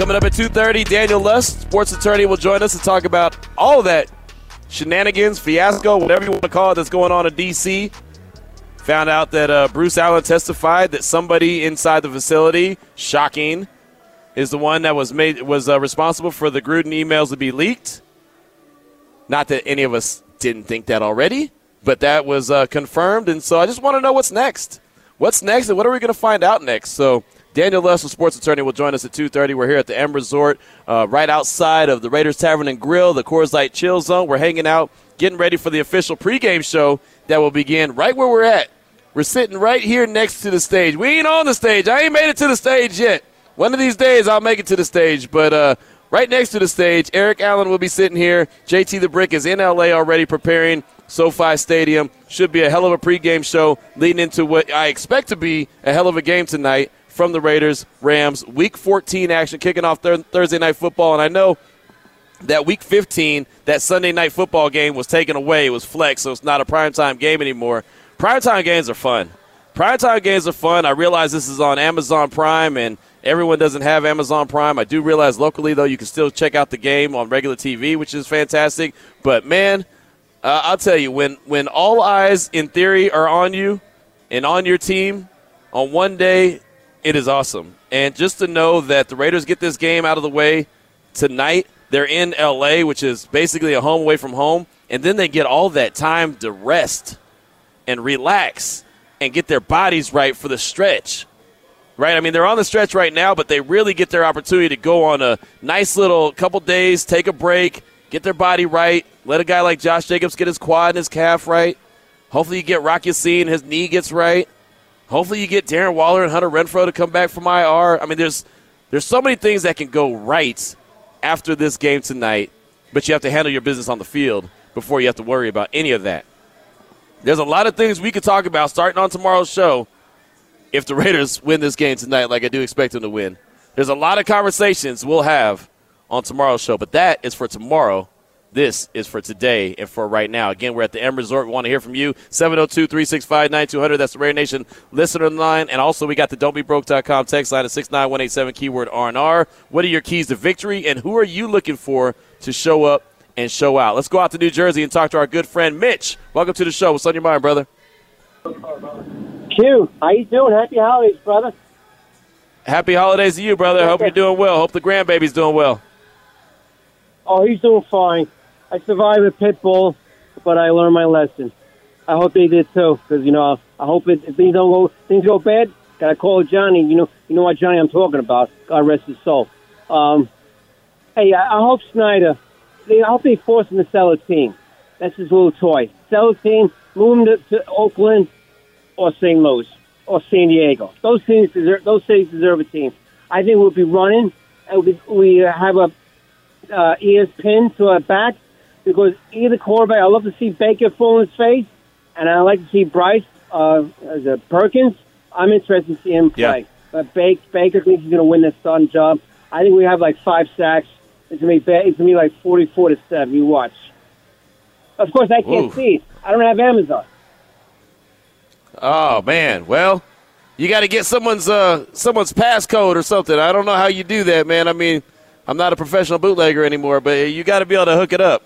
Coming up at 2.30, Daniel Lust, sports attorney, will join us to talk about all that shenanigans, fiasco, whatever you want to call it, that's going on in D.C. Found out that uh, Bruce Allen testified that somebody inside the facility, shocking, is the one that was made was uh, responsible for the Gruden emails to be leaked. Not that any of us didn't think that already, but that was uh, confirmed. And so I just want to know what's next. What's next, and what are we going to find out next? So Daniel Lester, sports attorney, will join us at 2.30. We're here at the M Resort, uh, right outside of the Raiders Tavern and Grill, the Coors Light Chill Zone. We're hanging out, getting ready for the official pregame show that will begin right where we're at. We're sitting right here next to the stage. We ain't on the stage. I ain't made it to the stage yet. One of these days, I'll make it to the stage. But uh, right next to the stage, Eric Allen will be sitting here. JT the Brick is in LA already preparing SoFi Stadium. Should be a hell of a pregame show leading into what I expect to be a hell of a game tonight from the Raiders Rams. Week 14 action kicking off th- Thursday night football, and I know that week 15, that Sunday night football game was taken away. It was flex, so it's not a primetime game anymore. Primetime games are fun. Primetime games are fun. I realize this is on Amazon Prime, and everyone doesn't have Amazon Prime. I do realize locally, though, you can still check out the game on regular TV, which is fantastic. But, man, uh, I'll tell you, when, when all eyes, in theory, are on you and on your team on one day, it is awesome. And just to know that the Raiders get this game out of the way tonight, they're in LA, which is basically a home away from home, and then they get all that time to rest and relax and get their bodies right for the stretch. Right? I mean, they're on the stretch right now, but they really get their opportunity to go on a nice little couple days, take a break, get their body right, let a guy like Josh Jacobs get his quad and his calf right. Hopefully, you get Rock Ya-Sin, his knee gets right. Hopefully, you get Darren Waller and Hunter Renfrow to come back from IR. I mean, there's there's so many things that can go right after this game tonight, but you have to handle your business on the field before you have to worry about any of that. There's a lot of things we could talk about starting on tomorrow's show if the Raiders win this game tonight, like I do expect them to win. There's a lot of conversations we'll have on tomorrow's show, but that is for tomorrow. This is for today and for right now. Again, we're at the M Resort. We want to hear from you. 702 365 9200. That's the Raider Nation listener line. And also, we got the don'tbebroke.com text line at 69187, keyword R&R. What are your keys to victory, and who are you looking for to show up and show out? Let's go out to New Jersey and talk to our good friend Mitch. Welcome to the show. What's on your mind, brother? Q, how you doing? Happy holidays, brother. Happy holidays to you, brother. Hope you're doing well. Hope the grandbaby's doing well. Oh, he's doing fine. I survived a pit bull, but I learned my lesson. I hope they did too, because you know I hope it, if things don't go things go bad, gotta call Johnny. You know you know what Johnny I'm talking about. God rest his soul. Um, hey, I, I hope Snyder. They, I hope they force him to sell a team. That's his little toy. Sell a team, move him to, to Oakland or St. Louis or San Diego. Those teams deserve. Those cities deserve a team. I think we'll be running. We have a uh, ears pinned to our back because either quarterback, I love to see Baker full in his face, and I like to see Bryce uh, as a Perkins. I'm interested to see him play. Yeah. But Baker, Baker thinks he's going to win this starting job. I think we have like five sacks. It's going to be it's going to be like 44 to seven. You watch. Of course, I can't Ooh. see. I don't have Amazon. Oh man, well, you got to get someone's uh someone's passcode or something. I don't know how you do that, man. I mean, I'm not a professional bootlegger anymore, but you got to be able to hook it up.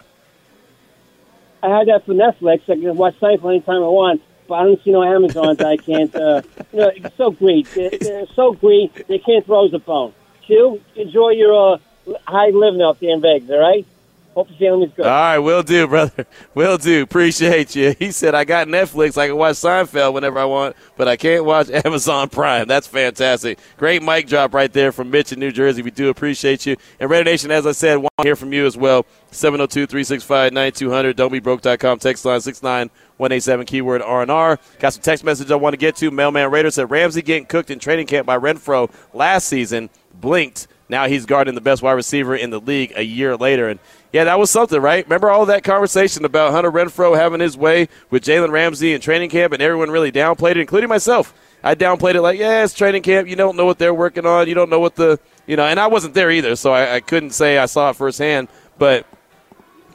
I had that for Netflix. I can watch Seinfeld anytime I want, but I don't see no Amazon. I can't. Uh, you know, it's so greedy. They're, they're so greedy. They can't throw a phone. Q, enjoy your uh, high living out there in Vegas. All right. Hope your family's good. All right, will do, brother. Will do. Appreciate you. He said, I got Netflix. I can watch Seinfeld whenever I want, but I can't watch Amazon Prime. That's fantastic. Great mic drop right there from Mitch in New Jersey. We do appreciate you. And Raider Nation, as I said, want to hear from you as well. 702 365 9200. Don'tBeBroke.com. Text line 187 keyword R&R. Got some text message I want to get to. Mailman Raider said Ramsey getting cooked in training camp by Renfrow last season blinked. Now he's guarding the best wide receiver in the league a year later. And yeah, that was something, right? Remember all that conversation about Hunter Renfrow having his way with Jalen Ramsey in training camp, and everyone really downplayed it, including myself. I downplayed it like, yeah, it's training camp. You don't know what they're working on. You don't know what the, you know, and I wasn't there either, so I, I couldn't say I saw it firsthand. But,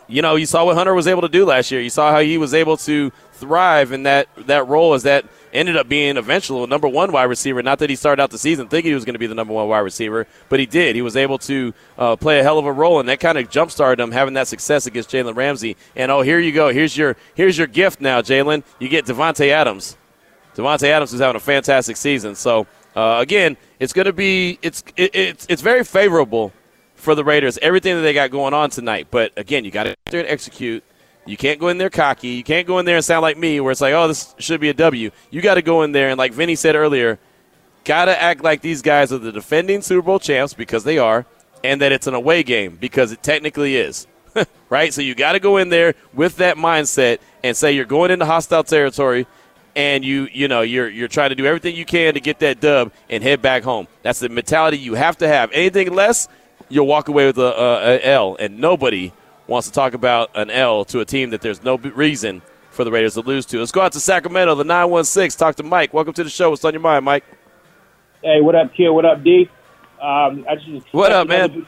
you know, you saw what Hunter was able to do last year. You saw how he was able to thrive in that, that role as that ended up being eventually number one wide receiver. Not that he started out the season thinking he was going to be the number one wide receiver, but he did. He was able to uh, play a hell of a role, and that kind of jump started him having that success against Jalen Ramsey. And oh, here you go. Here's your here's your gift now, Jalen. You get Davante Adams. Davante Adams is having a fantastic season. So uh, again, it's going to be it's it, it's it's very favorable for the Raiders. Everything that they got going on tonight, but again, you got to execute. You can't go in there cocky. You can't go in there and sound like me, where it's like, oh, this should be a W. You got to go in there and, like Vinny said earlier, got to act like these guys are the defending Super Bowl champs because they are, and that it's an away game because it technically is. right? So you got to go in there with that mindset and say you're going into hostile territory and you you know you're you're trying to do everything you can to get that dub and head back home. That's the mentality you have to have. Anything less, you'll walk away with a, a, a L, and nobody wants to talk about an L to a team that there's no reason for the Raiders to lose to. Let's go out to Sacramento, the 916. Talk to Mike. Welcome to the show. What's on your mind, Mike? Hey, what up, Q? What up, D? Um, I just what up, man?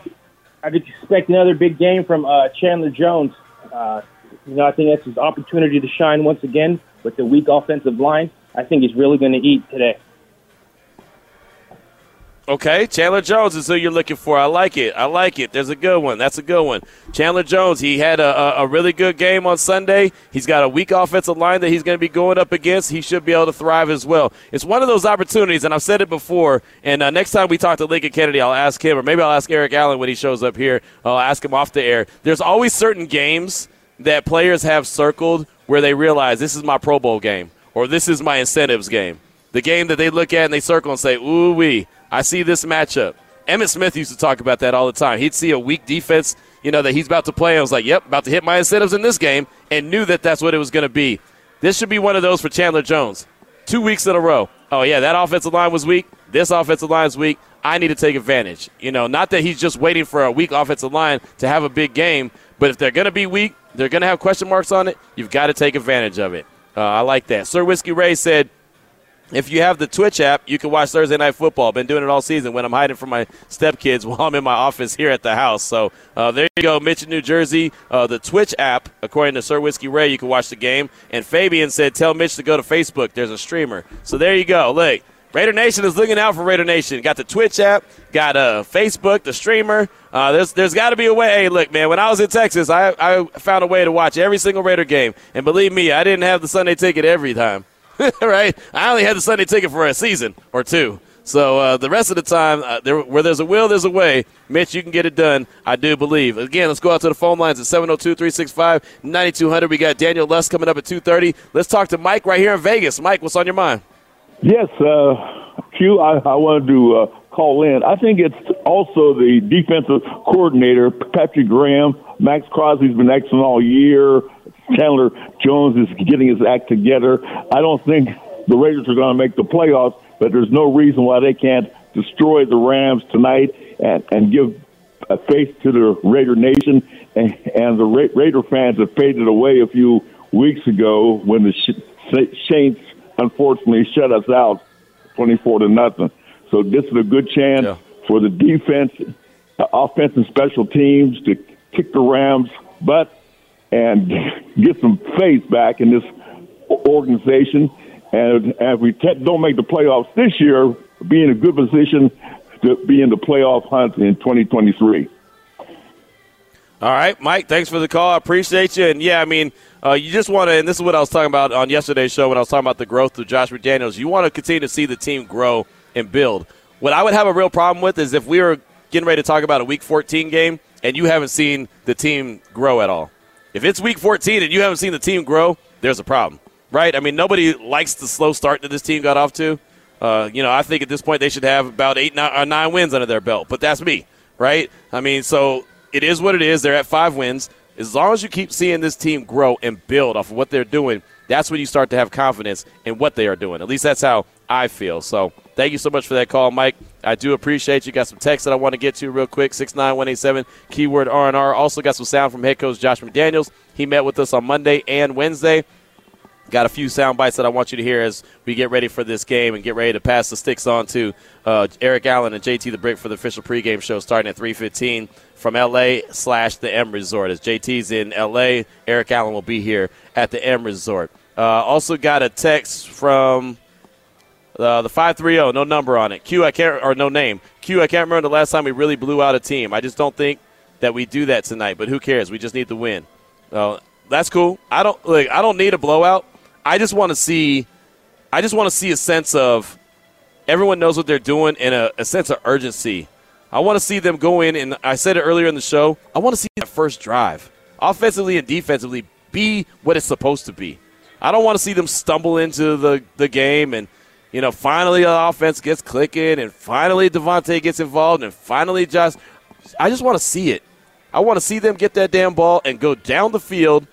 I just expect another big game from uh, Chandler Jones. Uh, you know, I think that's his opportunity to shine once again with the weak offensive line, I think he's really going to eat today. Okay, Chandler Jones is who you're looking for. I like it. I like it. There's a good one. That's a good one. Chandler Jones, he had a, a, really good game on Sunday. He's got a weak offensive line that he's going to be going up against. He should be able to thrive as well. It's one of those opportunities, and I've said it before. And uh, next time we talk to Lincoln Kennedy, I'll ask him, or maybe I'll ask Eric Allen when he shows up here. I'll ask him off the air. There's always certain games that players have circled where they realize this is my Pro Bowl game or this is my incentives game. The game that they look at and they circle and say, ooh, wee, I see this matchup. Emmitt Smith used to talk about that all the time. He'd see a weak defense, you know, that he's about to play. I was like, yep, about to hit my incentives in this game, and knew that that's what it was going to be. This should be one of those for Chandler Jones. Two weeks in a row. Oh, yeah, that offensive line was weak. This offensive line is weak. I need to take advantage. You know, not that he's just waiting for a weak offensive line to have a big game, but if they're going to be weak, they're going to have question marks on it. You've got to take advantage of it. Uh, I like that. Sir Whiskey Ray said, if you have the Twitch app, you can watch Thursday Night Football. Been doing it all season when I'm hiding from my stepkids while I'm in my office here at the house. So uh, there you go, Mitch in New Jersey. Uh, the Twitch app, according to Sir Whiskey Ray, you can watch the game. And Fabian said, tell Mitch to go to Facebook. There's a streamer. So there you go. Look, Raider Nation is looking out for Raider Nation. Got the Twitch app, got uh, Facebook, the streamer. Uh, there's there's got to be a way. Hey, look, man, when I was in Texas, I, I found a way to watch every single Raider game. And believe me, I didn't have the Sunday ticket every time. right? I only had the Sunday ticket for a season or two. So uh, the rest of the time, uh, there, where there's a will, there's a way. Mitch, you can get it done. I do believe. Again, let's go out to the phone lines at 702-365-9200. We got Daniel Lust coming up at 2.30. Let's talk to Mike right here in Vegas. Mike, what's on your mind? Yes, uh, Q, I, I wanted to uh, call in. I think it's also the defensive coordinator, Patrick Graham. Maxx Crosby's been excellent all year. Chandler Jones is getting his act together. I don't think the Raiders are going to make the playoffs, but there's no reason why they can't destroy the Rams tonight and, and give a face to the Raider Nation. And, and the Ra- Raider fans have faded away a few weeks ago when the Saints unfortunately shut us out 24 to nothing. So this is a good chance yeah. for the defense, offense, and special teams to kick the Rams' butt and get some faith back in this organization. And if we don't make the playoffs this year, be in a good position to be in the playoff hunt in 2023. All right, Mike, thanks for the call. I appreciate you. And yeah, I mean, uh, you just want to, and this is what I was talking about on yesterday's show when I was talking about the growth of Josh McDaniels. You want to continue to see the team grow and build. What I would have a real problem with is if we were getting ready to talk about a Week 14 game and you haven't seen the team grow at all. If it's Week 14 and you haven't seen the team grow, there's a problem, right? I mean, nobody likes the slow start that this team got off to. Uh, you know, I think at this point they should have about eight, nine, uh, nine wins under their belt, but that's me, right? I mean, so it is what it is. They're at five wins. As long as you keep seeing this team grow and build off of what they're doing, that's when you start to have confidence in what they are doing. At least that's how I feel. So thank you so much for that call, Mike. I do appreciate you. Got some text that I want to get to real quick. Six nine one eight seven keyword R and R. Also got some sound from head coach Josh McDaniels. He met with us on Monday and Wednesday. Got a few sound bites that I want you to hear as we get ready for this game and get ready to pass the sticks on to uh, Eric Allen and JT the Brick for the official pregame show starting at 3:15 from LA slash the M Resort. As JT's in LA, Eric Allen will be here at the M Resort. Uh, also got a text from uh, the 530, no number on it. Q, I can't, or no name. Q, I can't remember the last time we really blew out a team. I just don't think that we do that tonight, but who cares? We just need to win. Uh, that's cool. I don't like. I don't need a blowout. I just want to see. I just want to see a sense of everyone knows what they're doing and a, a sense of urgency. I want to see them go in, and I said it earlier in the show. I want to see that first drive, offensively and defensively, be what it's supposed to be. I don't want to see them stumble into the, the game and, you know, finally the offense gets clicking and finally Davante gets involved and finally Josh. I just want to see it. I want to see them get that damn ball and go down the field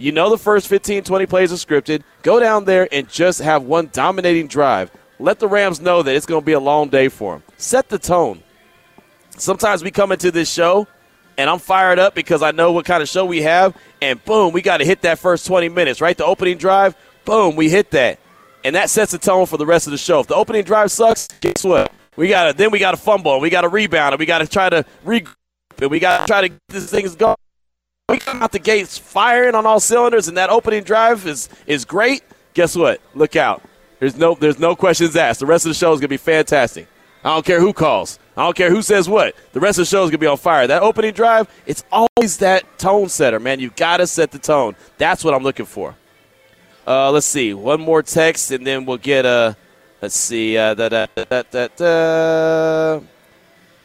you know the first 15, 20 plays are scripted. Go down there and just have one dominating drive. Let the Rams know that it's going to be a long day for them. Set the tone. Sometimes we come into this show and I'm fired up because I know what kind of show we have, and boom, we got to hit that first 20 minutes, right? The opening drive, boom, we hit that. And that sets the tone for the rest of the show. If the opening drive sucks, guess what? We got to then we got to fumble, and we got to rebound, and we got to try to regroup, and we got to try to get this thing going we come out the gates firing on all cylinders, and that opening drive is is great. Guess what? Look out. There's no there's no questions asked. The rest of the show is gonna be fantastic. I don't care who calls. I don't care who says what. The rest of the show is gonna be on fire. That opening drive, it's always that tone setter, man. You gotta set the tone. That's what I'm looking for. Uh, let's see, one more text, and then we'll get a. Let's see. Uh, da, da, da, da, da.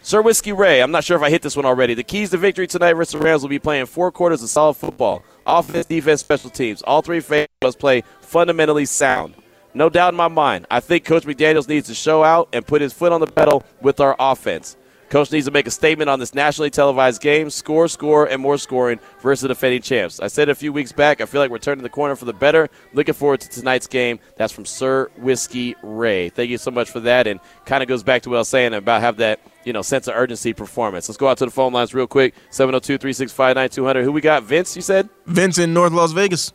Sir Whiskey Ray, I'm not sure if I hit this one already. The keys to victory tonight versus the Rams will be playing four quarters of solid football. Offense, defense, special teams. All three phases must play fundamentally sound. No doubt in my mind. I think Coach McDaniels needs to show out and put his foot on the pedal with our offense. Coach needs to make a statement on this nationally televised game, score, score, and more scoring versus the defending champs. I said a few weeks back, I feel like we're turning the corner for the better. Looking forward to tonight's game. That's from Sir Whiskey Ray. Thank you so much for that, and kind of goes back to what I was saying about have that you know sense of urgency performance. Let's go out to the phone lines real quick. 702-365-9200. Who we got? Vince, you said? Vince in North Las Vegas.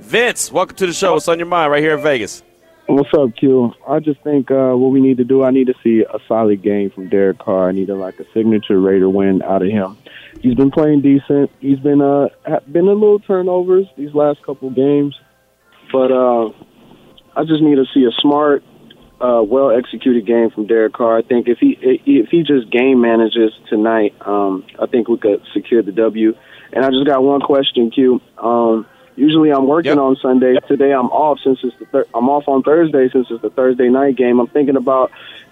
Vince, welcome to the show. What's on your mind right here in Vegas? What's up, Q? I just think uh, what we need to do, I need to see a solid game from Derek Carr. I need a, like a signature Raider win out of him. He's been playing decent. He's been uh been a little turnovers these last couple games, but uh, I just need to see a smart, uh, well executed game from Derek Carr. I think if he if he just game manages tonight, um, I think we could secure the W. And I just got one question, Q. Um, Usually I'm working yep. on Sundays. Today I'm off since it's the thir- I'm off on Thursday since it's the Thursday night game. I'm thinking about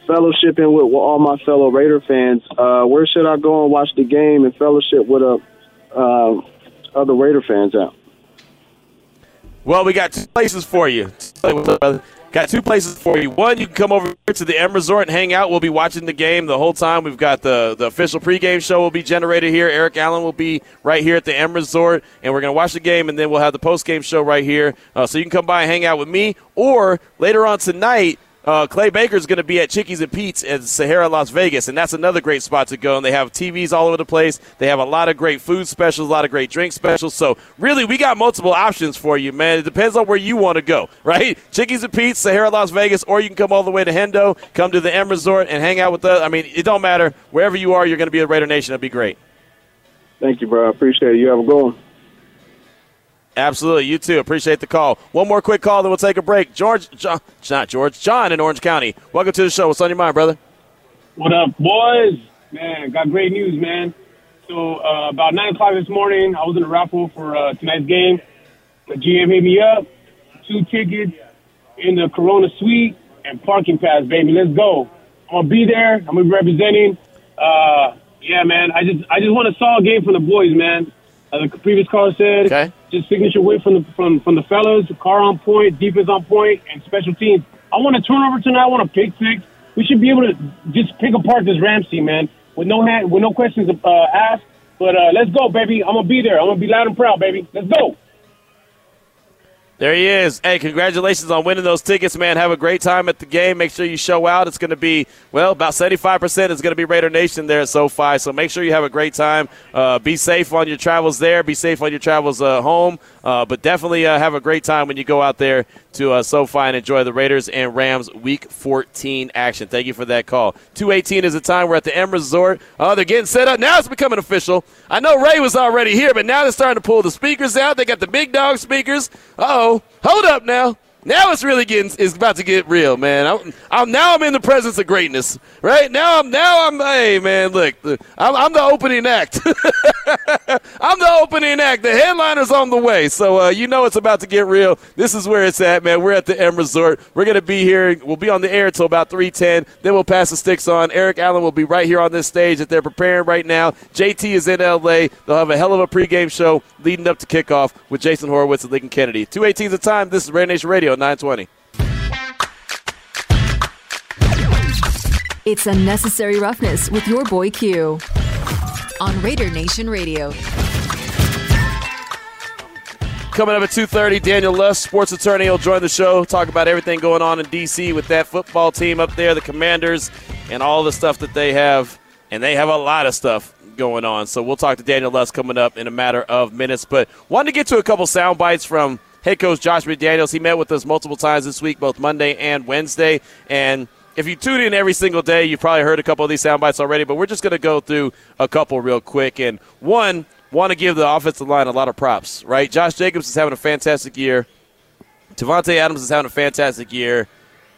fellowshipping with, with all my fellow Raider fans. Uh, where should I go and watch the game and fellowship with a uh, other Raider fans out? Well, we got two places for you. Got two places for you. One, you can come over to the M Resort and hang out. We'll be watching the game the whole time. We've got the, the official pregame show will be generated here. Eric Allen will be right here at the M Resort, and we're going to watch the game, and then we'll have the postgame show right here. Uh, so you can come by and hang out with me. Or later on tonight, uh, Clay Baker is going to be at Chickies and Pete's in Sahara, Las Vegas, and that's another great spot to go. And they have TVs all over the place. They have a lot of great food specials, a lot of great drink specials. So really, we got multiple options for you, man. It depends on where you want to go, right? Chickies and Pete's, Sahara, Las Vegas, or you can come all the way to Hendo, come to the M Resort, and hang out with us. I mean, it don't matter wherever you are. You're going to be at Raider Nation. It'll be great. Thank you, bro. I appreciate it. You have a good one. Absolutely. You too. Appreciate the call. One more quick call, then we'll take a break. George, John, not George, John in Orange County. Welcome to the show. What's on your mind, brother? What up, boys? Man, got great news, man. So uh, about 9 o'clock this morning, I was in a raffle for uh, tonight's game. The GM hit me up. Two tickets in the Corona Suite and parking pass, baby. Let's go. I'm to be there. I'm to be representing. Uh, yeah, man. I just I just want a solid game from the boys, man. Uh, the previous caller said, okay. just signature win from the from from the fellas. Carr on point, defense on point, and special teams. I want a turnover tonight. I want a pick six. We should be able to just pick apart this Ramsey man, with no hand, with no questions uh, asked. But uh, let's go, baby. I'm gonna be there. I'm gonna be loud and proud, baby. Let's go. There he is. Hey, congratulations on winning those tickets, man. Have a great time at the game. Make sure you show out. It's going to be, well, about 75% is going to be Raider Nation there at SoFi. So make sure you have a great time. Uh, be safe on your travels there. Be safe on your travels uh, home. Uh, but definitely uh, have a great time when you go out there to uh, SoFi and enjoy the Raiders and Rams Week 14 action. Thank you for that call. 218 is the time. We're at the M Resort. Oh, they're getting set up. Now it's becoming official. I know Ray was already here, but now they're starting to pull the speakers out. They got the big dog speakers. oh. Hold up now. Now it's really getting it's about to get real, man. I'm, I'm now I'm in the presence of greatness, right? Now I'm now I'm hey man, look, I'm, I'm the opening act. I'm the opening act. The headliner's on the way, so uh, you know it's about to get real. This is where it's at, man. We're at the M Resort. We're gonna be here. We'll be on the air until about 3:10. Then we'll pass the sticks on. Eric Allen will be right here on this stage that they're preparing right now. JT is in LA. They'll have a hell of a pregame show leading up to kickoff with Jason Horowitz and Lincoln Kennedy. 218 the time. This is Raider Nation Radio. 920. It's Unnecessary Roughness with your boy Q on Raider Nation Radio. Coming up at 2.30, Daniel Lust, sports attorney, will join the show, talk about everything going on in D.C. with that football team up there, the Commanders, and all the stuff that they have. And they have a lot of stuff going on. So we'll talk to Daniel Lust coming up in a matter of minutes. But wanted to get to a couple sound bites from – head coach Josh McDaniels. He met with us multiple times this week, both Monday and Wednesday. And if you tune in every single day, you've probably heard a couple of these sound bites already, but we're just going to go through a couple real quick. And one, want to give the offensive line a lot of props, right? Josh Jacobs is having a fantastic year. Davante Adams is having a fantastic year.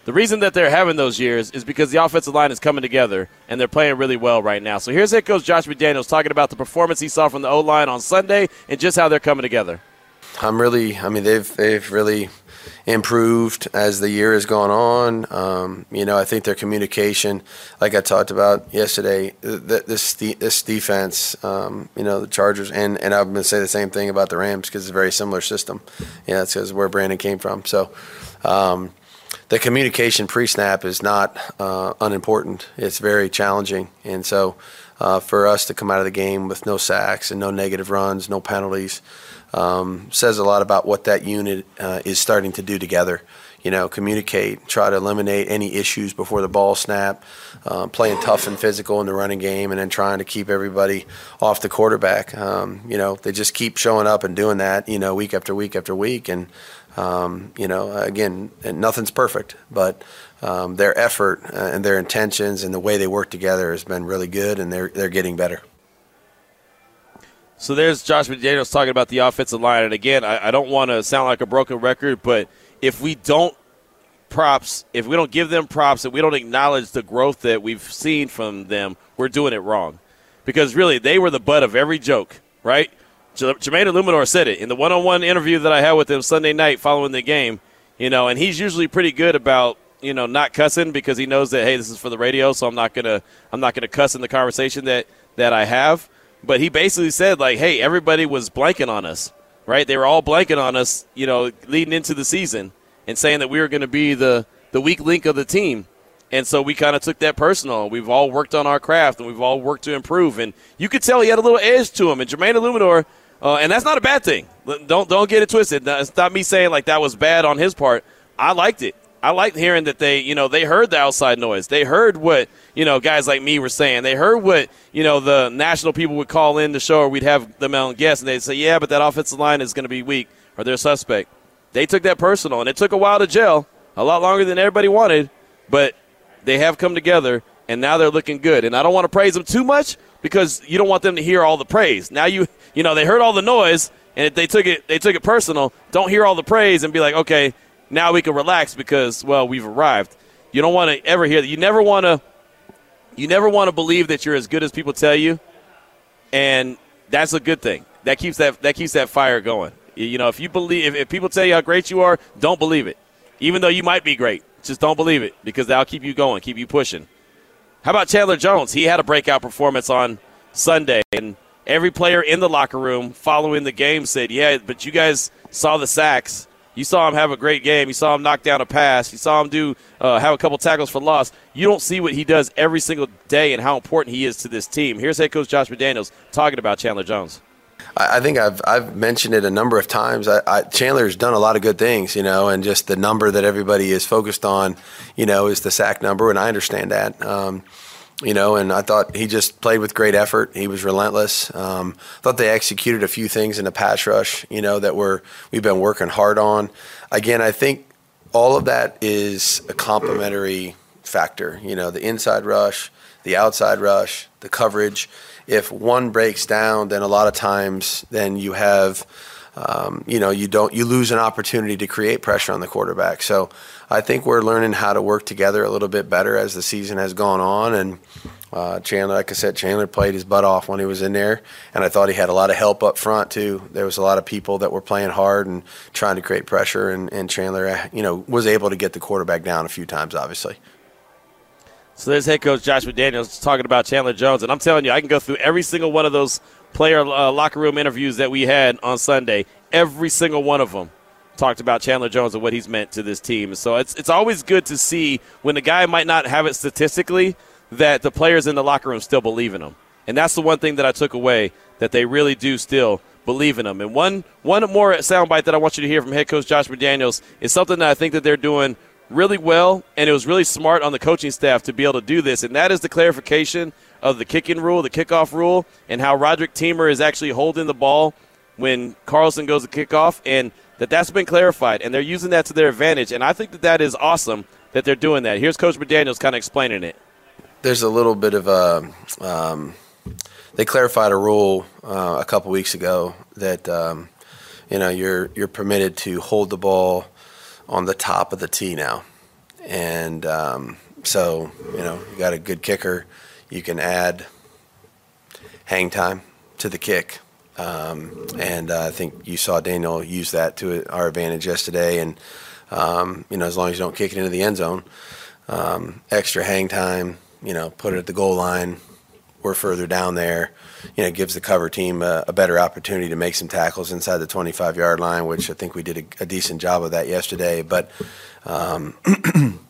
The reason that they're having those years is because the offensive line is coming together and they're playing really well right now. So here's head coach Josh McDaniels talking about the performance he saw from the O line on Sunday and just how they're coming together. I'm really, I mean, they've they've really improved as the year has gone on. Um, you know, I think their communication, like I talked about yesterday, th- this this defense, um, you know, the Chargers, and, and I'm to say the same thing about the Rams because it's a very similar system. Yeah, that's because where Brandon came from. So. Um, the communication pre-snap is not uh, unimportant. It's very challenging, and so uh, for us to come out of the game with no sacks and no negative runs, no penalties, um, says a lot about what that unit uh, is starting to do together. You know, communicate, try to eliminate any issues before the ball snap, uh, playing tough and physical in the running game, and then trying to keep everybody off the quarterback. Um, you know, they just keep showing up and doing that. You know, week after week after week, and um, you know, again, nothing's perfect, but um, their effort uh, and their intentions and the way they work together has been really good, and they're they're getting better. So there's Josh McDaniels talking about the offensive line. And again, I, I don't want to sound like a broken record, but if we don't props, if we don't give them props and we don't acknowledge the growth that we've seen from them, we're doing it wrong. Because really, they were the butt of every joke, right? Jermaine Eluemunor said it in the one-on-one interview that I had with him Sunday night following the game. You know, and he's usually pretty good about you know not cussing because he knows that hey, this is for the radio, so I'm not gonna I'm not gonna cuss in the conversation that that I have. But he basically said, like, hey, everybody was blanking on us, right? They were all blanking on us, you know, leading into the season and saying that we were going to be the, the weak link of the team. And so we kind of took that personal. We've all worked on our craft and we've all worked to improve. And you could tell he had a little edge to him. And Jermaine Eluemunor, uh, and that's not a bad thing. Don't don't get it twisted. It's not me saying like that was bad on his part. I liked it. I liked hearing that they, you know, they heard the outside noise. They heard what, you know, guys like me were saying. They heard what, you know, the national people would call in the show or we'd have them on guests and they'd say, yeah, but that offensive line is going to be weak or they're suspect. They took that personal and it took a while to gel, a lot longer than everybody wanted, but they have come together and now they're looking good. And I don't want to praise them too much because you don't want them to hear all the praise. Now you, you know, they heard all the noise and they took it, they took it personal. Don't hear all the praise and be like, okay, now we can relax because well we've arrived. You don't want to ever hear that. You never want to. You never want to believe that you're as good as people tell you, and that's a good thing. That keeps that that keeps that fire going. You know, if you believe, if, if people tell you how great you are, don't believe it. Even though you might be great, just don't believe it because that'll keep you going, keep you pushing. How about Chandler Jones? He had a breakout performance on Sunday, and every player in the locker room following the game said, "Yeah, but you guys saw the sacks you saw him have a great game. You saw him knock down a pass. You saw him do uh, have a couple tackles for loss. You don't see what he does every single day and how important he is to this team. Here's head coach Josh McDaniels talking about Chandler Jones. I, think I've I've mentioned it a number of times. I, I, Chandler's done a lot of good things, you know, and just the number that everybody is focused on, you know, is the sack number, and I understand that. Um, you know, and I thought he just played with great effort. He was relentless. Um, thought they executed a few things in the pass rush, you know, that were we've been working hard on. Again, I think all of that is a complementary factor. You know, the inside rush, the outside rush, the coverage. If one breaks down, then a lot of times, then you have, um, you know, you don't you lose an opportunity to create pressure on the quarterback. So I think we're learning how to work together a little bit better as the season has gone on. And uh, Chandler, like I said, Chandler played his butt off when he was in there, and I thought he had a lot of help up front too. There was a lot of people that were playing hard and trying to create pressure, and, and Chandler, uh, you know, was able to get the quarterback down a few times, obviously. So there's head coach Josh McDaniels talking about Chandler Jones, and I'm telling you, I can go through every single one of those player uh, locker room interviews that we had on Sunday. Every single one of them talked about Chandler Jones and what he's meant to this team. So it's it's always good to see when the guy might not have it statistically that the players in the locker room still believe in him. And that's the one thing that I took away that they really do still believe in him. And one one more soundbite that I want you to hear from head coach Josh McDaniels is something that I think that they're doing really well, and it was really smart on the coaching staff to be able to do this, and that is the clarification of the kicking rule, the kickoff rule, and how Roderic Teamer is actually holding the ball when Carlson goes to kickoff. And that that's been clarified, and they're using that to their advantage. And I think that that is awesome that they're doing that. Here's Coach McDaniels kind of explaining it. There's a little bit of a. Um, they clarified a rule uh, a couple weeks ago that um, you know you're you're permitted to hold the ball on the top of the tee now, and um, so you know you got a good kicker, you can add hang time to the kick um, and uh, I think you saw Daniel use that to our advantage yesterday. And, um, you know, as long as you don't kick it into the end zone, um, extra hang time, you know, put it at the goal line. We're further down there. You know, gives the cover team a, a better opportunity to make some tackles inside the 25 yard line, which I think we did a, a decent job of that yesterday. But, um,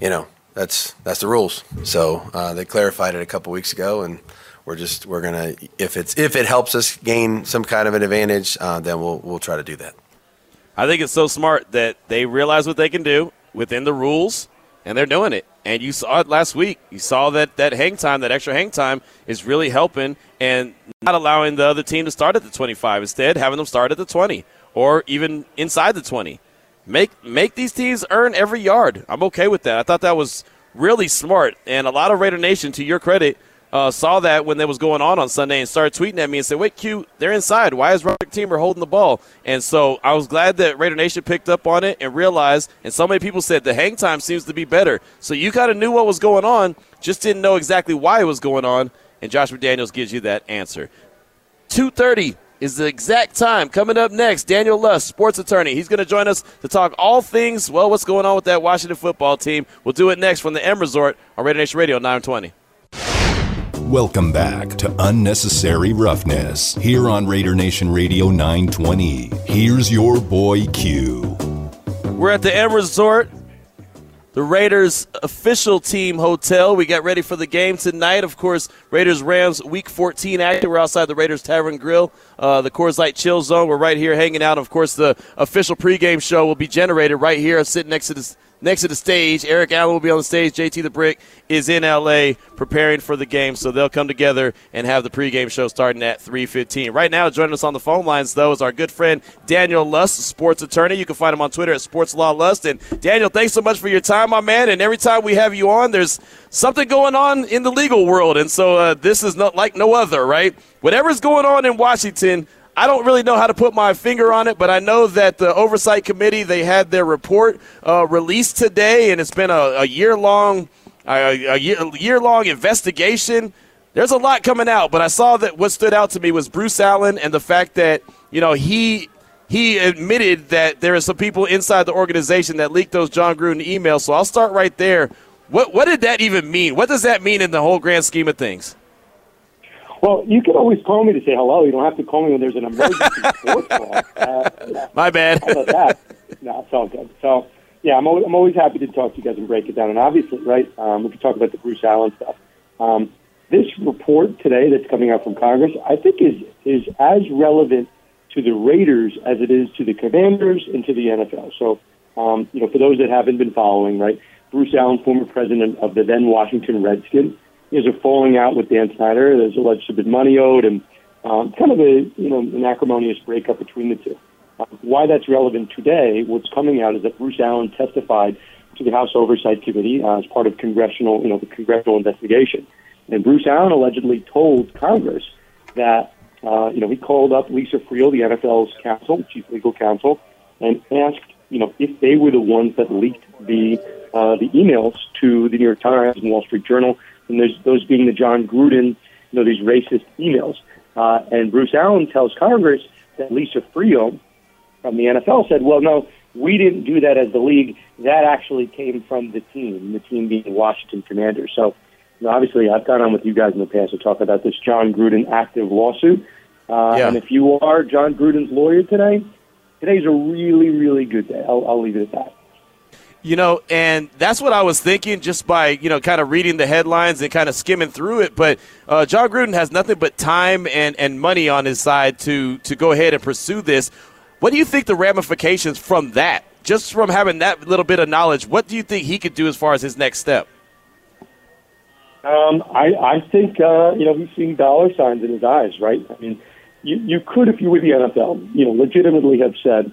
you know, that's that's the rules. So uh, they clarified it a couple weeks ago, and we're just we're gonna if it's if it helps us gain some kind of an advantage, uh, then we'll we'll try to do that. I think it's so smart that they realize what they can do within the rules, and they're doing it. And you saw it last week. You saw that that hang time, that extra hang time, is really helping and not allowing the other team to start at the 25. Instead, having them start at the 20 or even inside the 20. Make make these teams earn every yard. I'm okay with that. I thought that was really smart. And a lot of Raider Nation, to your credit, uh, saw that when that was going on on Sunday and started tweeting at me and said, "Wait, Q, they're inside. Why is Roderic Teamer holding the ball?" And so I was glad that Raider Nation picked up on it and realized. And so many people said the hang time seems to be better. So you kind of knew what was going on, just didn't know exactly why it was going on. And Josh McDaniels gives you that answer. Two thirty is the exact time. Coming up next, Daniel Lust, sports attorney. He's going to join us to talk all things, well, what's going on with that Washington football team. We'll do it next from the M Resort on Raider Nation Radio 920. Welcome back to Unnecessary Roughness here on Raider Nation Radio 920. Here's your boy Q. We're at the M Resort, the Raiders official team hotel. We got ready for the game tonight. Of course, Raiders Rams Week 14 action. We're outside the Raiders Tavern Grill, uh, the Coors Light Chill Zone. We're right here hanging out. Of course, the official pregame show will be generated right here, sitting next to this next to the stage. Eric Allen will be on the stage. JT the Brick is in LA preparing for the game, so they'll come together and have the pregame show starting at 3:15. Right now, joining us on the phone lines though is our good friend Daniel Lust, sports attorney. You can find him on Twitter at Sports Law Lust. And Daniel, thanks so much for your time, my man. And every time we have you on, there's something going on in the legal world, and so uh, this is not like no other, right? Whatever's going on in Washington I don't really know how to put my finger on it, but I know that the oversight committee they had their report uh, released today, and it's been a, a year long a, year, year long investigation. There's a lot coming out, but I saw that what stood out to me was Bruce Allen and the fact that you know he he admitted that there are some people inside the organization that leaked those Jon Gruden emails. So I'll start right there. What what did that even mean? What does that mean in the whole grand scheme of things? Well, you can always call me to say hello. You don't have to call me when there's an emergency sports call. Uh, My bad. How about that? No, it's all good. So, yeah, I'm always, I'm always happy to talk to you guys and break it down. And obviously, right, um, we can talk about the Bruce Allen stuff. Um, this report today that's coming out from Congress, I think is is as relevant to the Raiders as it is to the Commanders and to the NFL. So, um, you know, for those that haven't been following, right, Bruce Allen, former president of the then Washington Redskins, is a falling out with Dan Snyder. There's alleged to have been money owed and um, kind of a you know an acrimonious breakup between the two. Uh, why that's relevant today? What's coming out is that Bruce Allen testified to the House Oversight Committee uh, as part of congressional you know the congressional investigation, and Bruce Allen allegedly told Congress that uh, you know he called up Lisa Friel, the NFL's counsel, chief legal counsel, and asked you know if they were the ones that leaked the uh, the emails to the New York Times and Wall Street Journal, and there's those being the Jon Gruden, you know, these racist emails. Uh, and Bruce Allen tells Congress that Lisa Friel from the NFL said, well, no, we didn't do that as the league. That actually came from the team, the team being the Washington Commanders. So, you know, obviously, I've gone on with you guys in the past to talk about this Jon Gruden active lawsuit. Uh, Yeah. And if you are Jon Gruden's lawyer today, today's a really, really good day. I'll, I'll leave it at that. You know, and that's what I was thinking just by, you know, kind of reading the headlines and kind of skimming through it. But uh, Jon Gruden has nothing but time and, and money on his side to, to go ahead and pursue this. What do you think the ramifications from that, just from having that little bit of knowledge, what do you think he could do as far as his next step? Um, I, I think uh, you know he's seeing dollar signs in his eyes, right? I mean, you you could, if you were the NFL, you know, legitimately have said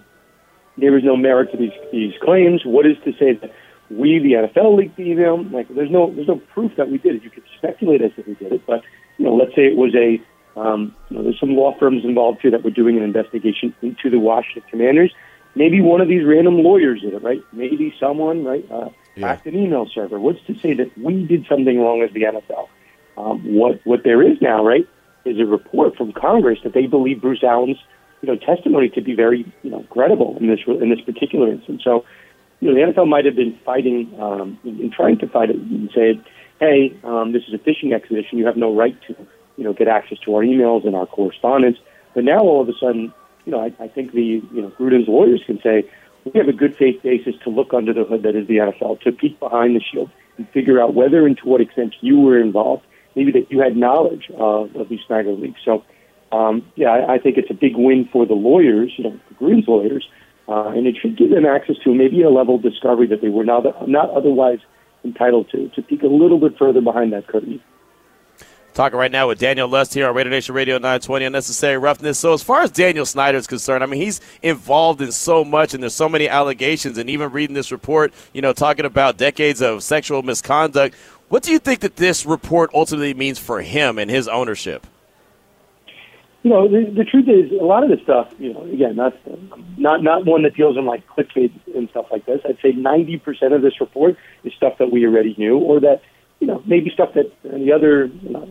there is no merit to these these claims. What is to say that we, the NFL, leaked the email? Like, there's no there's no proof that we did it. You could speculate as if we did it, but you know, let's say it was a um, you know, there's some law firms involved here that were doing an investigation into the Washington Commanders. Maybe one of these random lawyers did it, right? Maybe someone, right, uh, hacked an email server. What's to say that we did something wrong as the NFL? Um, what what there is now, right, is a report from Congress that they believe Bruce Allen's you know testimony to be very you know credible in this in this particular instance. So, you know, the NFL might have been fighting um, in trying to fight it and say, hey, um, this is a fishing expedition. You have no right to you know get access to our emails and our correspondence. But now all of a sudden, you know, I, I think the you know Gruden's lawyers can say we have a good faith basis to look under the hood that is the NFL, to peek behind the shield and figure out whether and to what extent you were involved, maybe that you had knowledge of, of these Snyder leaks. So, um, yeah, I, I think it's a big win for the lawyers, you know, for Gruden's lawyers, uh, and it should give them access to maybe a level of discovery that they were not not otherwise entitled to, to peek a little bit further behind that curtain. Talking right now with Daniel Lust here on Raider Nation Radio 920 Unnecessary Roughness. So, as far as Daniel Snyder is concerned, I mean, he's involved in so much, and there's so many allegations. And even reading this report, you know, talking about decades of sexual misconduct, what do you think that this report ultimately means for him and his ownership? You know, the, the truth is, a lot of this stuff, you know, again, not not not one that deals in like clickbait and stuff like this. I'd say ninety percent of this report is stuff that we already knew, or that you know maybe stuff that the other you know,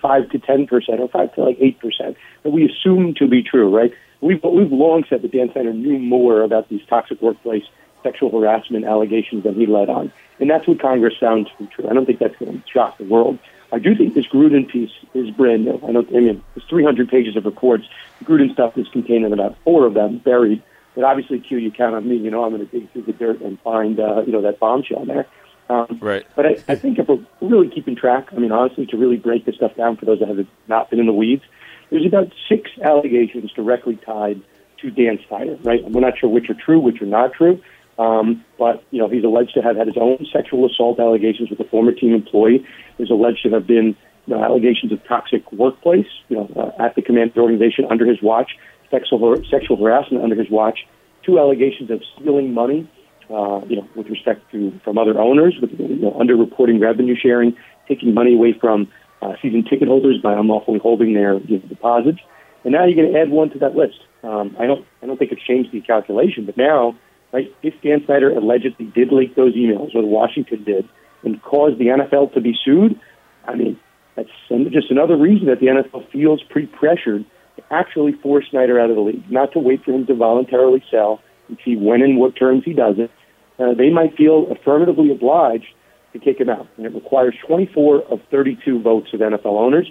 five to ten percent, or five to like eight percent that we assume to be true, right? We've we've long said that Dan Snyder knew more about these toxic workplace sexual harassment allegations than he let on, and that's what Congress found to be true. I don't think that's going to shock the world. I do think this Gruden piece is brand new. I don't. I mean, there's 300 pages of reports. The Gruden stuff is contained in about four of them, buried. But obviously, Q, you count on me. You know, I'm going to dig through the dirt and find, uh, you know, that bombshell there. Um, Right. but I, I think if we're really keeping track, I mean, honestly, to really break this stuff down for those that have not been in the weeds, there's about six allegations directly tied to Dan Snyder, right? We're not sure which are true, which are not true. Um, but, you know, he's alleged to have had his own sexual assault allegations with a former team employee. He's alleged to have been you know, allegations of toxic workplace, you know, uh, at the command organization under his watch, sexual, sexual harassment under his watch, two allegations of stealing money uh, you know, with respect to from other owners, with you know, underreporting revenue sharing, taking money away from uh, season ticket holders by unlawfully holding their you know, deposits, and now you're going to add one to that list. Um, I don't, I don't think it's changed the calculation, but now, right, if Dan Snyder allegedly did leak those emails, or Washington did, and caused the NFL to be sued, I mean, that's just another reason that the NFL feels pretty pressured to actually force Snyder out of the league, not to wait for him to voluntarily sell and see when and what terms he does it. Uh, they might feel affirmatively obliged to kick him out. And it requires 24 of 32 votes of NFL owners.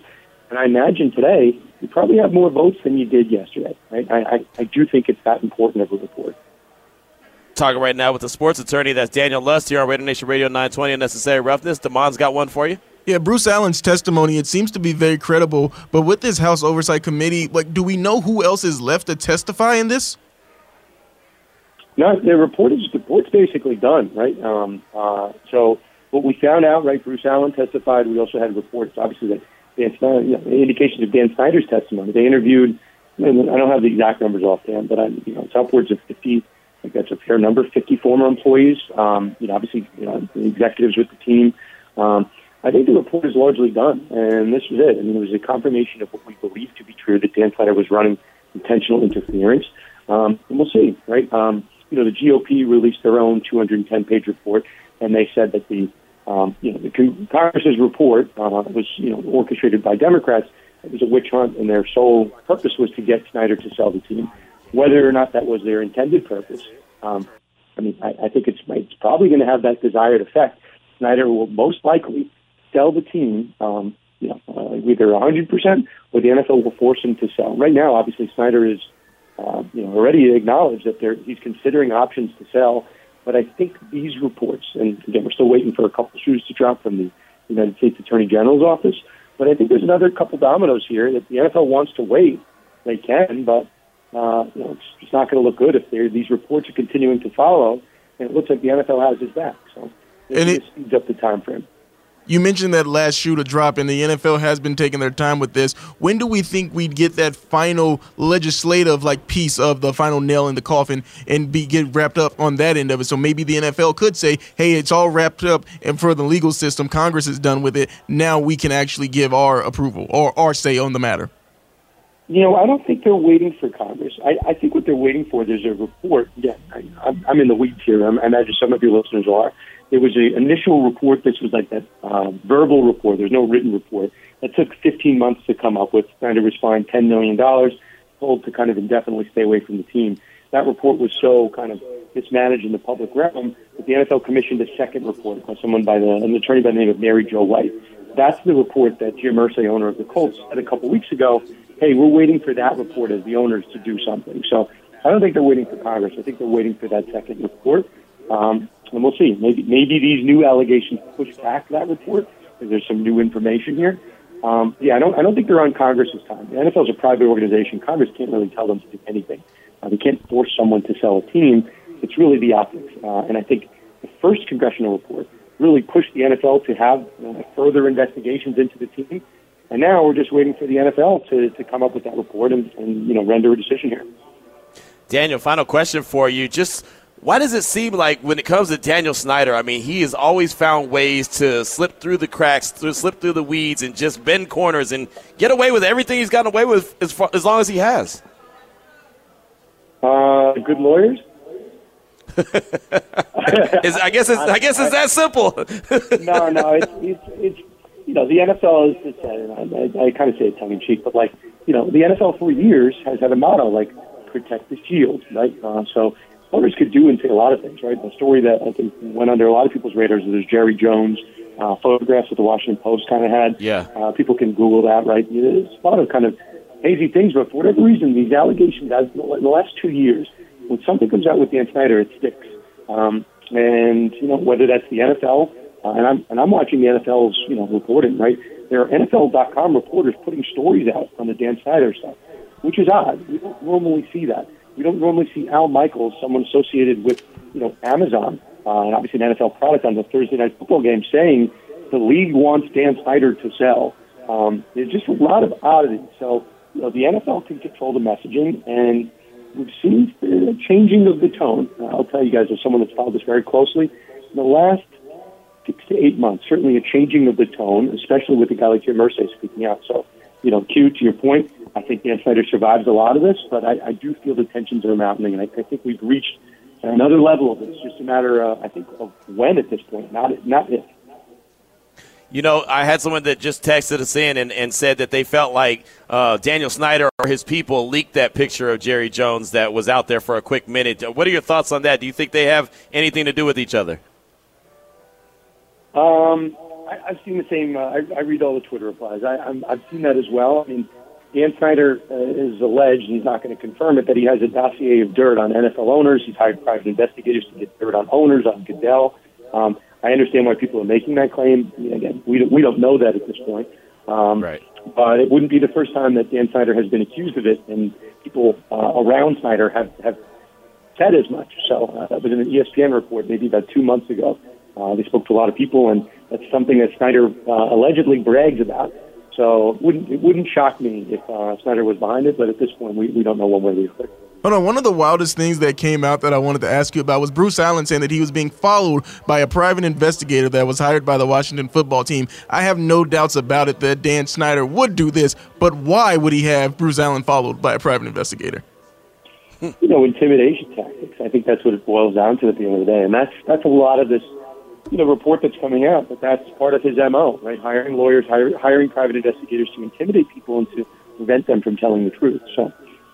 And I imagine today you probably have more votes than you did yesterday. Right? I, I, I do think it's that important of a report. Talking right now with the sports attorney. That's Daniel Lust here on Radio Nation Radio 920 Unnecessary Roughness. Damon's got one for you. Yeah, Bruce Allen's testimony it seems to be very credible, but with this House Oversight Committee, like, do we know who else is left to testify in this? No, the report is the report's basically done, right? Um, uh, so what we found out, right? Bruce Allen testified. We also had reports, obviously, that Dan Snyder, you know, indications of Dan Snyder's testimony. They interviewed. and I don't have the exact numbers offhand, but I, you know, it's upwards of 50. Think that's a fair number. 50 former employees. Um, you know, obviously, you know, executives with the team. Um, I think the report is largely done, and this was it. I mean, it was a confirmation of what we believe to be true that Dan Snyder was running intentional interference. Um, and we'll see, right? Um, you know, the GOP released their own 210-page report, and they said that the, um, you know, the Congress's report uh, was, you know, orchestrated by Democrats. It was a witch hunt, and their sole purpose was to get Snyder to sell the team. Whether or not that was their intended purpose, um, I mean, I, I think it's, it's probably going to have that desired effect. Snyder will most likely sell the team, um, you know, uh, either 100% or the NFL will force him to sell. Right now, obviously, Snyder is uh, you know, already acknowledged that he's considering options to sell. But I think these reports, and again, we're still waiting for a couple shoes to drop from the United States Attorney General's office. But I think there's another couple dominoes here that the NFL wants to wait. They can, but uh, you know, it's, it's not going to look good if these reports are continuing to follow. And it looks like the NFL has his back. So and it speeds up the time frame. You mentioned that last shoe to drop, and the NFL has been taking their time with this. When do we think we'd get that final legislative like piece of the final nail in the coffin and be get wrapped up on that end of it? So maybe the NFL could say, "Hey, it's all wrapped up, and for the legal system, Congress is done with it. Now we can actually give our approval or our say on the matter." You know, I don't think they're waiting for Congress. I, I think what they're waiting for, there's a report. Yeah, I, I'm, in the weeds here. I imagine some of your listeners are there was an initial report. This was like that uh, verbal report. There's no written report. That took 15 months to come up with. Snyder was fined $10 million, told to kind of indefinitely stay away from the team. That report was so kind of mismanaged in the public realm that the NFL commissioned a second report by someone by the an attorney by the name of Mary Jo White. That's the report that Jim Irsay, owner of the Colts, said a couple weeks ago. Hey, we're waiting for that report as the owners to do something. So I don't think they're waiting for Congress. I think they're waiting for that second report. Um, and we'll see. Maybe maybe these new allegations push back that report because there's some new information here. Um, yeah, I don't I don't think they're on Congress's time. The NFL is a private organization. Congress can't really tell them to do anything. Uh, they can't force someone to sell a team. It's really the optics. Uh, and I think the first congressional report really pushed the NFL to have uh, further investigations into the team. And now we're just waiting for the NFL to, to come up with that report and, and you know render a decision here. Daniel, final question for you. Just why does it seem like when it comes to Daniel Snyder, I mean, he has always found ways to slip through the cracks, to slip through the weeds, and just bend corners and get away with everything he's gotten away with as, far, as long as he has? Uh, good lawyers. I guess it's, I guess it's that simple. no, no, it's, it's, it's you know the NFL is it's, I, I, I kind of say it tongue in cheek, but like you know the NFL for years has had a motto like protect the shield, right? Uh, so owners could do and say a lot of things, right? The story that I think went under a lot of people's radars is Jerry Jones uh, photographs that the Washington Post kind of had. Yeah. Uh, people can Google that, right? There's a lot of kind of hazy things, but for whatever reason, these allegations, as in the last two years, when something comes out with Dan Snyder, it sticks. Um, and you know whether that's the NFL, uh, and I'm and I'm watching the NFL's you know reporting, right? There are NFL.com reporters putting stories out on the Dan Snyder stuff, which is odd. We don't normally see that. We don't normally see Al Michaels, someone associated with you know Amazon uh, and obviously an NFL product on the Thursday night football game, saying the league wants Dan Snyder to sell. Um, there's just a lot of oddities. So you know the NFL can control the messaging, and we've seen the changing of the tone. Uh, I'll tell you guys, as someone that's followed this very closely, in the last six to eight months, certainly a changing of the tone, especially with a guy like Jim Irsay speaking out. So, you know, Q, to your point, I think Dan Snyder survives a lot of this, but I, I do feel the tensions are mounting, and I, I think we've reached another level of it. It's just a matter, uh, I think, of when at this point, not not if. You know, I had someone that just texted us in and, and said that they felt like uh, Daniel Snyder or his people leaked that picture of Jerry Jones that was out there for a quick minute. What are your thoughts on that? Do you think they have anything to do with each other? Um, I, I've seen the same. Uh, I, I read all the Twitter replies. I, I'm, I've seen that as well. I mean, Dan Snyder uh, is alleged, he's not going to confirm it, that he has a dossier of dirt on NFL owners. He's hired private investigators to get dirt on owners, on Goodell. Um, I understand why people are making that claim. I mean, again, we don't, we don't know that at this point. Um, right. But it wouldn't be the first time that Dan Snyder has been accused of it, and people uh, around Snyder have, have said as much. So uh, that was in an ESPN report maybe about two months ago. Uh, they spoke to a lot of people, and that's something that Snyder uh, allegedly brags about. So it wouldn't, it wouldn't shock me if uh, Snyder was behind it, but at this point, we, we don't know one way or the other. Hold on. One of the wildest things that came out that I wanted to ask you about was Bruce Allen saying that he was being followed by a private investigator that was hired by the Washington football team. I have no doubts about it that Dan Snyder would do this, but why would he have Bruce Allen followed by a private investigator? You know, intimidation tactics. I think that's what it boils down to at the end of the day, and that's that's a lot of this, you know, report that's coming out. But that's part of his mo, right? Hiring lawyers, hire, hiring private investigators to intimidate people and to prevent them from telling the truth. So.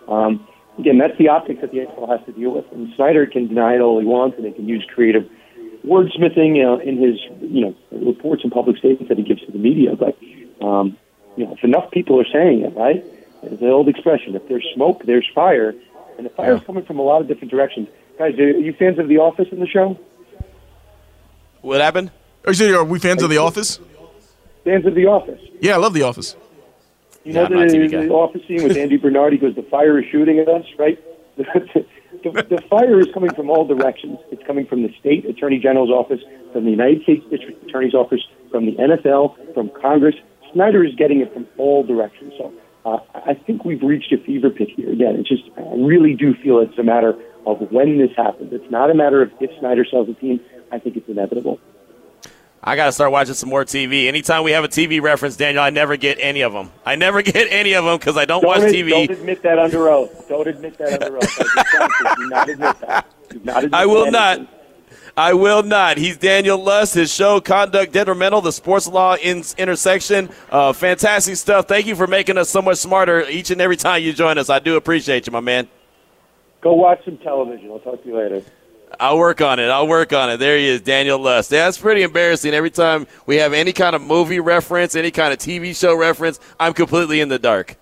Um, again, that's the optics that the NFL has to deal with. And Snyder can deny it all he wants, and he can use creative wordsmithing you know, in his you know reports and public statements that he gives to the media. But um, you know, if enough people are saying it, right? It's the old expression: if there's smoke, there's fire, and the fire's yeah. coming from a lot of different directions. Guys, are you fans of The Office in the show? What happened? Are we fans of The Office? Fans of The Office. Yeah, I love The Office. You know the, the office scene with Andy Bernard. He goes, "The fire is shooting at us." Right. the, the fire is coming from all directions. It's coming from the state attorney general's office, from the United States district attorney's office, from the NFL, from Congress. Snyder is getting it from all directions. So uh, I think we've reached a fever pitch here. Again, it's just I really do feel it's a matter of when this happens. It's not a matter of if Snyder sells the team. I think it's inevitable. I got to start watching some more TV. Anytime we have a TV reference, Daniel, I never get any of them. I never get any of them because I don't, don't watch ad- TV. Don't admit that under oath. Don't admit that under oath. Do not admit that. Do not admit I will that. not. I will not. He's Daniel Lust. His show, Conduct Detrimental, the sports law in- intersection. Uh, fantastic stuff. Thank you for making us so much smarter each and every time you join us. I do appreciate you, my man. Go watch some television. I'll talk to you later. I'll work on it. I'll work on it. There he is, Daniel Lust. That's pretty embarrassing. Every time we have any kind of movie reference, any kind of TV show reference, I'm completely in the dark.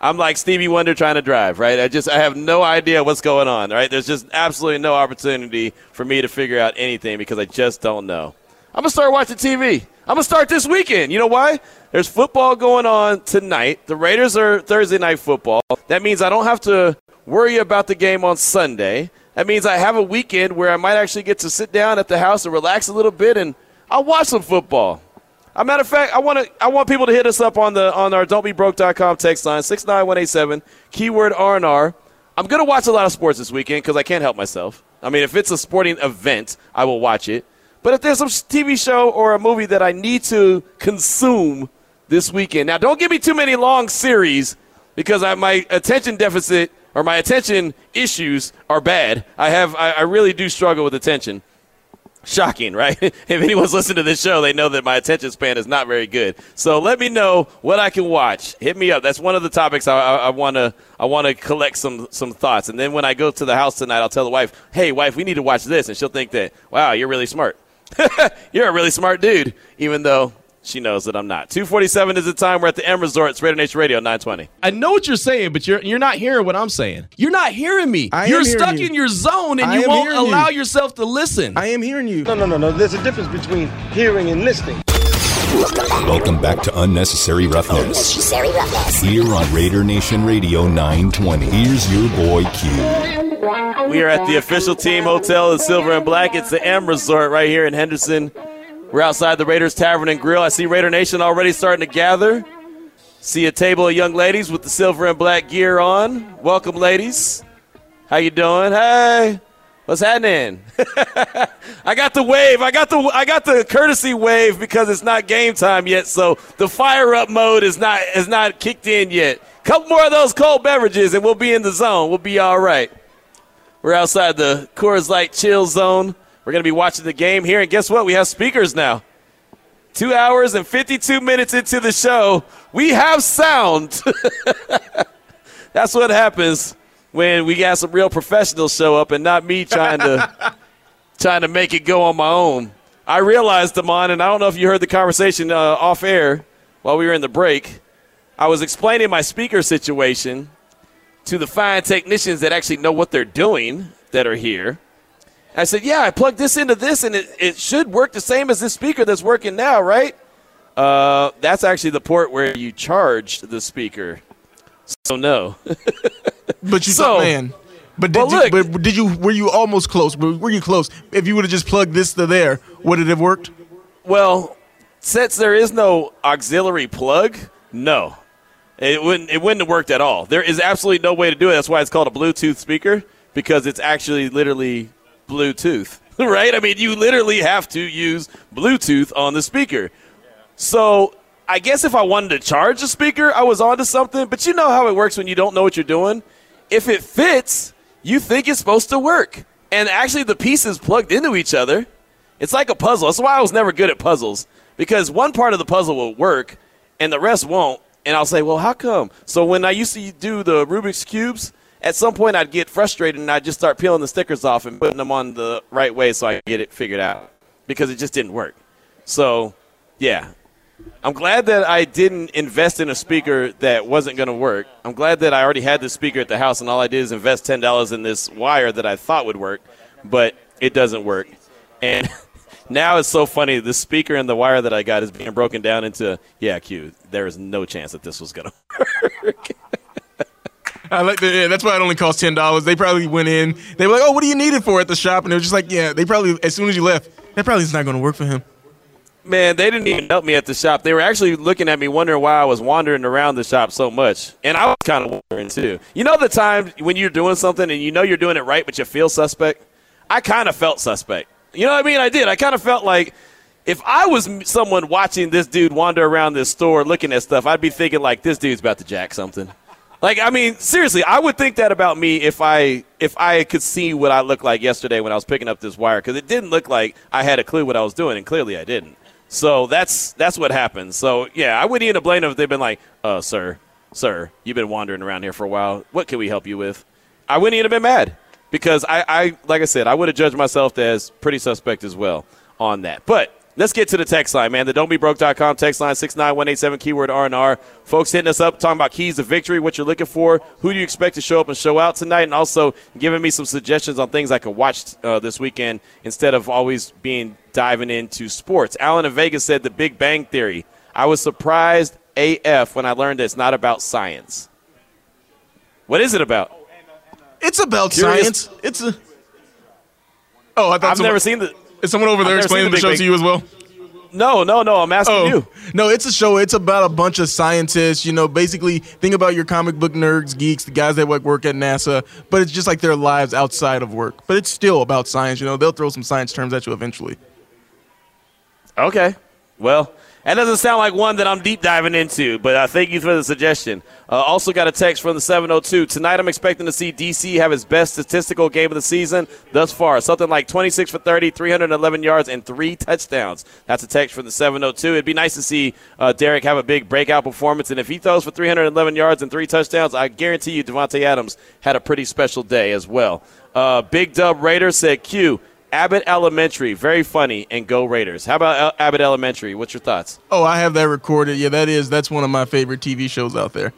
I'm like Stevie Wonder trying to drive, right? I just I have no idea what's going on, right? There's just absolutely no opportunity for me to figure out anything because I just don't know. I'm gonna start watching TV. I'm gonna start this weekend. You know why? There's football going on tonight. The Raiders are Thursday night football. That means I don't have to worry about the game on Sunday. That means I have a weekend where I might actually get to sit down at the house and relax a little bit, and I'll watch some football. A matter of fact, I want to I want people to hit us up on the on our don'tbebroke.com text line six nine one eight seven keyword R and R. I'm gonna watch a lot of sports this weekend because I can't help myself. I mean, if it's a sporting event, I will watch it. But if there's some TV show or a movie that I need to consume this weekend, now don't give me too many long series because I, my attention deficit or my attention issues are bad. I have I, I really do struggle with attention. Shocking, right? if anyone's listened to this show, they know that my attention span is not very good. So let me know what I can watch. Hit me up. That's one of the topics I want to I want to collect some some thoughts. And then when I go to the house tonight, I'll tell the wife, "Hey, wife, we need to watch this," and she'll think that, "Wow, you're really smart. you're a really smart dude," even though she knows that I'm not. 247 is the time. We're at the M Resort. It's Raider Nation Radio 920. I know what you're saying, but you're you're not hearing what I'm saying. You're not hearing me. I you're am stuck you. in your zone and I you am won't hearing allow you. yourself to listen. I am hearing you. No, no, no, no. There's a difference between hearing and listening. Welcome back to Unnecessary Roughness. Unnecessary roughness. Here on Raider Nation Radio 920. Here's your boy Q. We are at the official team hotel in Silver and Black. It's the M Resort right here in Henderson. We're outside the Raiders Tavern and Grill. I see Raider Nation already starting to gather. See a table of young ladies with the silver and black gear on. Welcome, ladies. How you doing? Hey, what's happening? I got the wave. I got the I got the courtesy wave because it's not game time yet. So the fire up mode is not is not kicked in yet. Couple more of those cold beverages and we'll be in the zone. We'll be all right. We're outside the Coors Light chill zone. We're going to be watching the game here, and guess what? We have speakers now. Two hours and 52 minutes into the show, we have sound. That's what happens when we got some real professionals show up and not me trying to trying to make it go on my own. I realized, Damon, and I don't know if you heard the conversation uh, off air while we were in the break. I was explaining my speaker situation to the fine technicians that actually know what they're doing that are here. I said, yeah, I plugged this into this, and it, it should work the same as this speaker that's working now, right? Uh, that's actually the port where you charged the speaker. So no. But you So- thought, man. But did Well, you? look- but did you? Were you almost close? Were were you close? If you would have just plugged this to there, would it have worked? Well, since there is no auxiliary plug, no. It wouldn't it wouldn't have worked at all. There is absolutely no way to do it. That's why it's called a Bluetooth speaker because it's actually literally Bluetooth. Right? I mean, you literally have to use Bluetooth on the speaker. So, I guess if I wanted to charge the speaker, I was onto something, but you know how it works when you don't know what you're doing. If it fits, you think it's supposed to work. And actually the pieces plugged into each other. It's like a puzzle. That's why I was never good at puzzles because one part of the puzzle will work and the rest won't. And I'll say, well, how come? So when I used to do the Rubik's Cubes, at some point I'd get frustrated and I'd just start peeling the stickers off and putting them on the right way so I could get it figured out because it just didn't work. So, yeah. I'm glad that I didn't invest in a speaker that wasn't going to work. I'm glad that I already had this speaker at the house and all I did is invest $10 in this wire that I thought would work, but it doesn't work. And now it's so funny. The speaker and the wire that I got is being broken down into, yeah, Q, there is no chance that this was going to I like the, yeah, that's why it only cost ten dollars. They probably went in. They were like, "Oh, what do you need it for?" at the shop, and it was just like, "Yeah." They probably as soon as you left, that probably is not going to work for him. Man, they didn't even help me at the shop. They were actually looking at me, wondering why I was wandering around the shop so much. And I was kind of wondering too. You know, the time when you're doing something and you know you're doing it right, but you feel suspect? I kind of felt suspect. You know what I mean? I did. I kind of felt like if I was someone watching this dude wander around this store looking at stuff, I'd be thinking, like, this dude's about to jack something. Like, I mean, seriously, I would think that about me if I if I could see what I looked like yesterday when I was picking up this wire because it didn't look like I had a clue what I was doing, and clearly I didn't. So that's that's what happened. So yeah, I wouldn't even blame them if they've been like, "Uh, sir, sir, you've been wandering around here for a while. What can we help you with?" I wouldn't even have been mad because I, I like I said, I would have judged myself as pretty suspect as well on that. But let's get to the text line, man. The don'tbebroke.com text line six nine one eight seven keyword R and R. Folks hitting us up talking about keys to victory, what you're looking for, who do you expect to show up and show out tonight, and also giving me some suggestions on things I could watch uh, this weekend instead of always being diving into sports. Alan in Vegas said the Big Bang Theory. I was surprised AF when I learned that it's not about science. What is it about? It's about Curious- science. It's a. Oh, I thought I've never seen the. Is someone over there explaining the the show Big to you as well? No, no, no. I'm asking Oh, you. no, it's a show. It's about a bunch of scientists. You know, basically, think about your comic book nerds, geeks, the guys that like work at NASA. But it's just like their lives outside of work. But it's still about science. You know, they'll throw some science terms at you eventually. Okay. Well, that doesn't sound like one that I'm deep diving into, but uh, thank you for the suggestion. Uh, also got a text from the 702. Tonight I'm expecting to see DC have his best statistical game of the season thus far. Something like 26 for 30, 311 yards, and three touchdowns. That's a text from the 702. It'd be nice to see uh, Derek have a big breakout performance, and if he throws for 311 yards and three touchdowns, I guarantee you Davante Adams had a pretty special day as well. Uh, Big Dub Raider said, Q, Abbott Elementary, very funny, and go Raiders. How about Abbott Elementary? What's your thoughts? Oh, I have that recorded. Yeah, that is that's one of my favorite TV shows out there.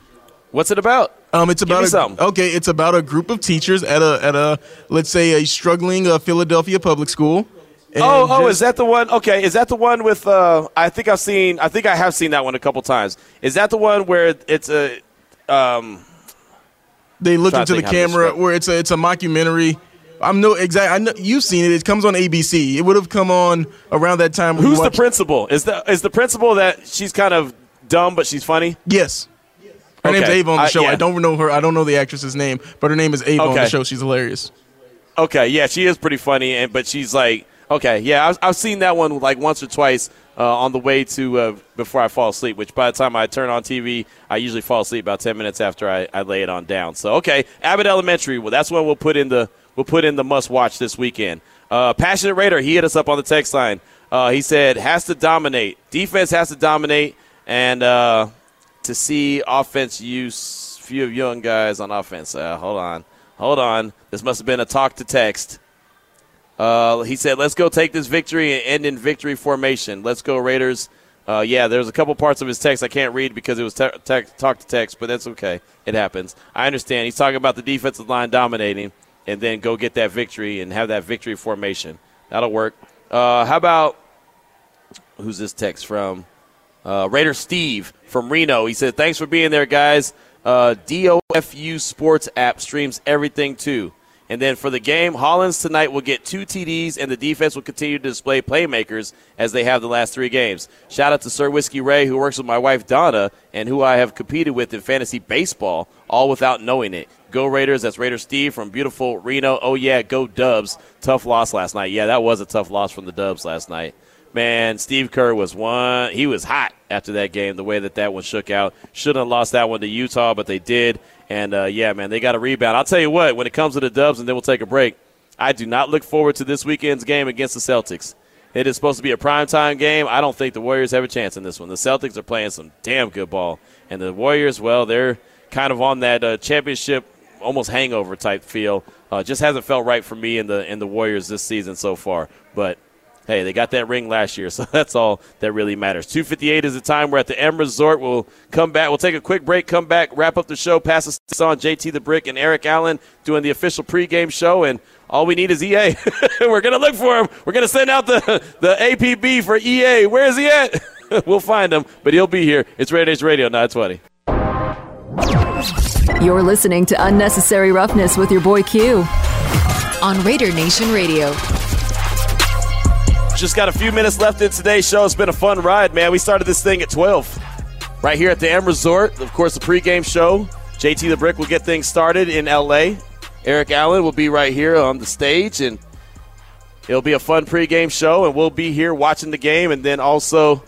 What's it about? Um, it's about a, okay. It's about a group of teachers at a at a let's say a struggling uh, Philadelphia public school. Oh, oh, just- is that the one? Okay, is that the one with? Uh, I think I've seen. I think I have seen that one a couple times. Is that the one where it's a? Um, they look into the think how to camera where it's a it's a mockumentary. I'm no exact. I know you've seen it. It comes on ABC. It would have come on around that time. who's the principal? Is the is the principal that she's kind of dumb but she's funny? Yes. Her name's Ava on the Uh, show. yeah. I don't know her. I don't know the actress's name, but her name is Ava on the Okay. show. She's hilarious. Okay, yeah, she is pretty funny, and but she's like, okay, yeah, I've, I've seen that one like once or twice uh, on the way to uh, before I fall asleep. Which by the time I turn on TV, I usually fall asleep about ten minutes after I, I lay it on down. So okay, Abbott Elementary, well, that's one we'll put in the we'll put in the must watch this weekend. Uh, Passionate Raider, he hit us up on the text line. Uh, he said has to dominate, defense has to dominate, and uh, to see offense use few of young guys on offense. Uh, hold on, hold on. This must have been a talk to text. Uh, he said, "Let's go take this victory and end in victory formation. Let's go Raiders." Uh, yeah, there's a couple parts of his text I can't read because it was te- te- talk to text, but that's okay. It happens. I understand. He's talking about the defensive line dominating. And then go get that victory and have that victory formation. That'll work. Uh, how about who's this text from? Uh, Raider Steve from Reno. He said, "Thanks for being there, guys. Uh, DOFU Sports app streams everything too." And then for the game, Hollins tonight will get two TDs, and the defense will continue to display playmakers as they have the last three games. Shout out to Sir Whiskey Ray, who works with my wife Donna, and who I have competed with in fantasy baseball, all without knowing it. Go Raiders! That's Raider Steve from beautiful Reno. Oh yeah, go Dubs! Tough loss last night. Yeah, that was a tough loss from the Dubs last night. Man, Steve Kerr was one. He was hot after that game. The way that that one shook out, shouldn't have lost that one to Utah, but they did. And uh, yeah, man, they got a rebound. I'll tell you what, when it comes to the Dubs, and then we'll take a break. I do not look forward to this weekend's game against the Celtics. It is supposed to be a primetime game. I don't think the Warriors have a chance in this one. The Celtics are playing some damn good ball, and the Warriors, well, they're kind of on that uh, championship almost hangover type feel. Uh, just hasn't felt right for me in the in the Warriors this season so far. But hey, they got that ring last year, so that's all that really matters. 258 is the time. We're at the M Resort. We'll come back. We'll take a quick break, come back, wrap up the show, pass us on JT the Brick and Eric Allen doing the official pregame show, and all we need is EA. We're going to look for him. We're going to send out the, the APB for EA. Where is he at? we'll find him, but he'll be here. It's Raider Nation Radio 920. You're listening to Unnecessary Roughness with your boy Q on Raider Nation Radio. Just got a few minutes left in today's show. It's been a fun ride, man. We started this thing at 12 right here at the M Resort. Of course, the pregame show. JT the Brick will get things started in LA. Eric Allen will be right here on the stage, and it'll be a fun pregame show. And we'll be here watching the game, and then also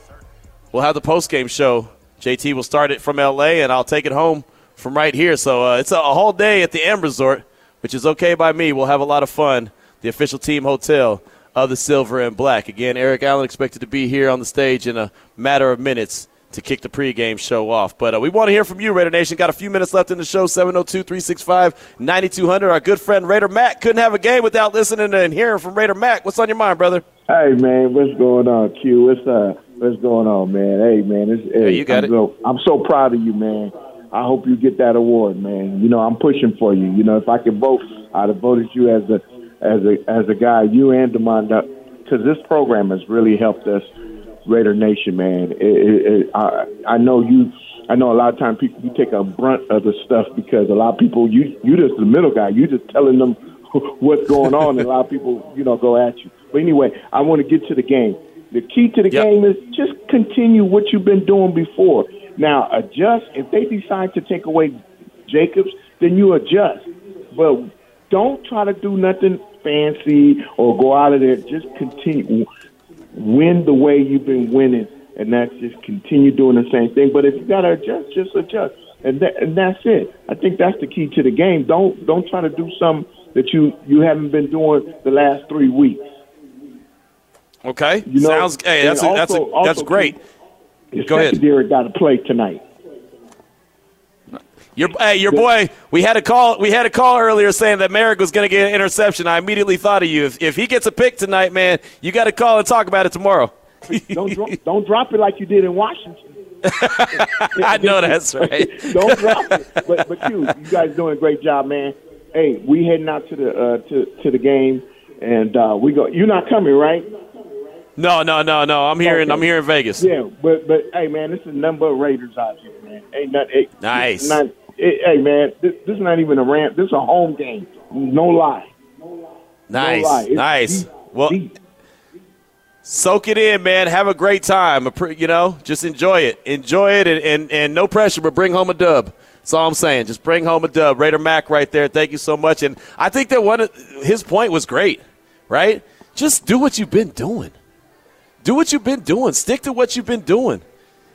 we'll have the postgame show. JT will start it from LA, and I'll take it home from right here. So uh, it's a, a whole day at the M Resort, which is okay by me. We'll have a lot of fun. The official team hotel of the silver and black. Again, Eric Allen expected to be here on the stage in a matter of minutes to kick the pregame show off. But uh, we want to hear from you, Raider Nation. Got a few minutes left in the show 702 365 9200. Our good friend Raider Mac couldn't have a game without listening and hearing from Raider Mac. What's on your mind, brother? Hey man, what's going on, Q? What's uh, what's going on, man? Hey man, it's, hey, you got I'm it. So, I'm so proud of you, man. I hope you get that award, man. You know, I'm pushing for you. You know, if I could vote, I'd have voted you as a as a as a guy. You and Demond, because this program has really helped us, Raider Nation, man. It, it, it, I I know you. I know a lot of times people you take a brunt of the stuff because a lot of people you you just the middle guy. You just telling them what's going on, and a lot of people you know go at you. But anyway, I want to get to the game. The key to the game is just continue what you've been doing before. Now adjust. If they decide to take away Jacobs, then you adjust. But don't try to do nothing fancy or go out of there. Just continue win the way you've been winning, and that's just continue doing the same thing. But if you gotta adjust, just adjust, and that, and that's it. I think that's the key to the game. Don't don't try to do something that you you haven't been doing the last three weeks. Okay, You know, sounds. Hey, that's a, that's a, that's also, great. Go ahead. secondary got to play tonight. Your hey, your boy. We had a call. We had a call earlier saying that Merrick was going to get an interception. I immediately thought of you. If, if he gets a pick tonight, man, you got to call and talk about it tomorrow. don't dro- don't drop it like you did in Washington. I know that's right. don't drop it. But but you you guys doing a great job, man. Hey, we heading out to the uh, to to the game, and uh, we go. You're not coming, right? No, no, no, no. I'm here in I'm here in Vegas. Yeah, but but hey, man, this is number of Raiders out here, man. Ain't not, hey, Nice. Not, hey, hey, man, this, this is not even a rant. This is a home game. No lie. Nice, lie. It's nice. deep, well, soak it in, man. Have a great time. You know, just enjoy it. Enjoy it, and, and, and no pressure, but bring home a dub. That's all I'm saying. Just bring home a dub. Raider Mac right there. Thank you so much. And I think that one his point was great, right? Just do what you've been doing. Do what you've been doing. Stick to what you've been doing.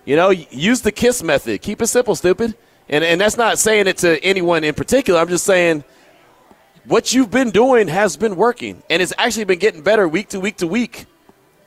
You know, use the KISS method. Keep it simple, stupid. And, and that's not saying it to anyone in particular. I'm just saying what you've been doing has been working, and it's actually been getting better week to week to week.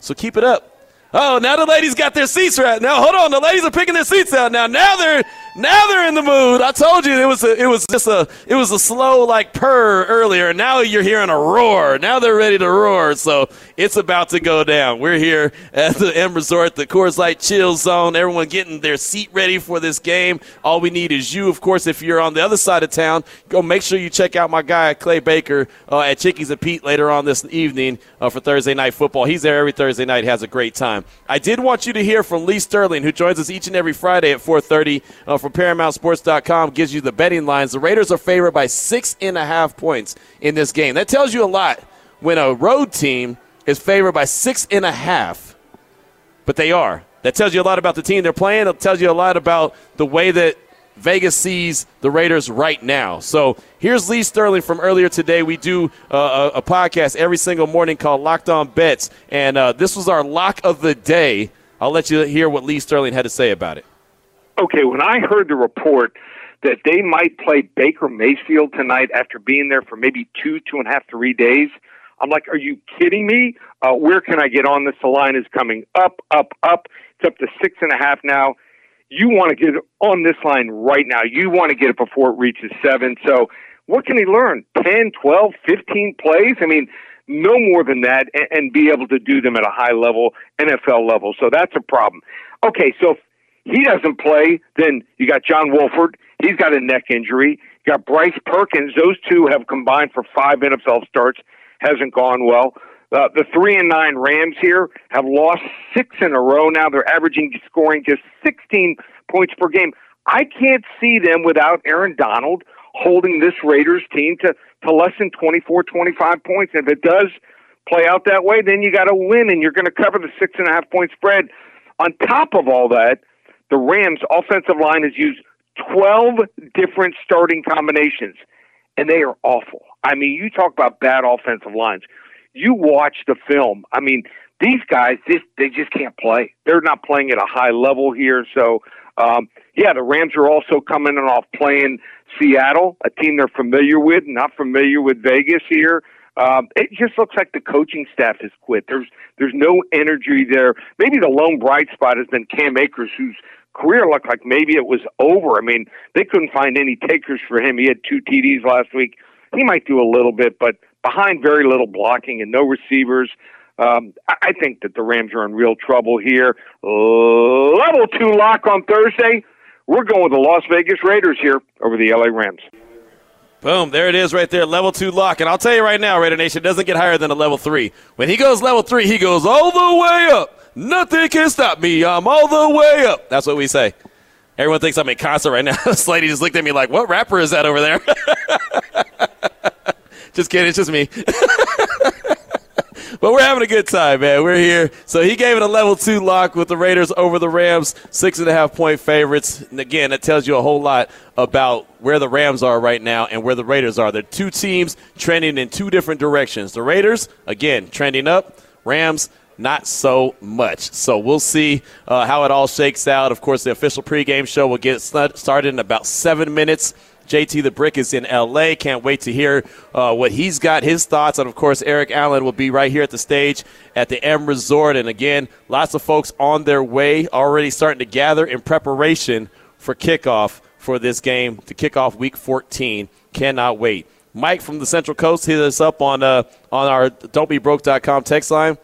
So keep it up. Oh, now the ladies got their seats right now. Hold on, the ladies are picking their seats out now. Now they're Now they're in the mood. I told you it was a, it was just a it was a slow like purr earlier. Now you're hearing a roar. Now they're ready to roar. So it's about to go down. We're here at the M Resort, the Coors Light Chill Zone. Everyone getting their seat ready for this game. All we need is you, of course. If you're on the other side of town, go make sure you check out my guy Clay Baker uh, at Chickies and Pete later on this evening uh, for Thursday night football. He's there every Thursday night. Has a great time. I did want you to hear from Lee Sterling, who joins us each and every Friday at 4:30 uh, from ParamountSports.com. Gives you the betting lines. The Raiders are favored by six and a half points in this game. That tells you a lot when a road team is favored by six and a half, but they are. That tells you a lot about the team they're playing. It tells you a lot about the way that Vegas sees the Raiders right now. So here's Lee Sterling from earlier today. We do uh, a, a, podcast every single morning called Locked On Bets, and uh, this was our lock of the day. I'll let you hear what Lee Sterling had to say about it. Okay, when I heard the report that they might play Baker Mayfield tonight after being there for maybe two, two and a half, three days, I'm like, are you kidding me? Uh, where can I get on this? The line is coming up, up, up. It's up to six and a half now you want to get on this line right now. You want to get it before it reaches seven. So what can he learn? 10, 12, 15 plays? I mean, no more than that and, and be able to do them at a high level, NFL level. So that's a problem. Okay, so he doesn't play, then you got John Wolford. He's got a neck injury. You got Bryce Perkins. Those two have combined for five NFL starts. Hasn't gone well. Uh, the three and nine Rams here have lost six in a row now. They're averaging scoring just 16 points per game. I can't see them without Aaron Donald holding this Raiders team to, to less than 24, 25 points. And if it does play out that way, then you got to win and you're going to cover the six and a half point spread. On top of all that, the Rams offensive line has used 12 different starting combinations and they are awful. I mean, you talk about bad offensive lines you watch the film. I mean, these guys just they just can't play. They're not playing at a high level here. So, um, yeah, the Rams are also coming in off playing Seattle, a team they're familiar with, not familiar with Vegas here. Um, it just looks like the coaching staff has quit. There's there's no energy there. Maybe the lone bright spot has been Cam Akers, whose career looked like maybe it was over. I mean, they couldn't find any takers for him. He had two TDs last week. He might do a little bit, but behind very little blocking and no receivers. Um, I think that the Rams are in real trouble here. Level two lock on Thursday. We're going with the Las Vegas Raiders here over the LA Rams. Boom, there it is right there, level two lock. And I'll tell you right now, Raider Nation doesn't get higher than a level three. When he goes level three, he goes all the way up. Nothing can stop me. I'm all the way up. That's what we say. Everyone thinks I'm in concert right now. this lady just looked at me like, what rapper is that over there? Just kidding. It's just me. but we're having a good time, man. We're here. So he gave it a level two lock with the Raiders over the Rams, six and a half point favorites. And again, that tells you a whole lot about where the Rams are right now and where the Raiders are. They're two teams trending in two different directions. The Raiders, again, trending up. Rams, not so much. So we'll see uh, how it all shakes out. Of course, the official pregame show will get started in about seven minutes. JT the Brick is in LA. Can't wait to hear uh, what he's got, his thoughts. And of course, Eric Allen will be right here at the stage at the M Resort. And again, lots of folks on their way, already starting to gather in preparation for kickoff for this game to kick off week 14. Cannot wait. Mike from the Central Coast hit us up on uh, on our don'tbebroke.com text line.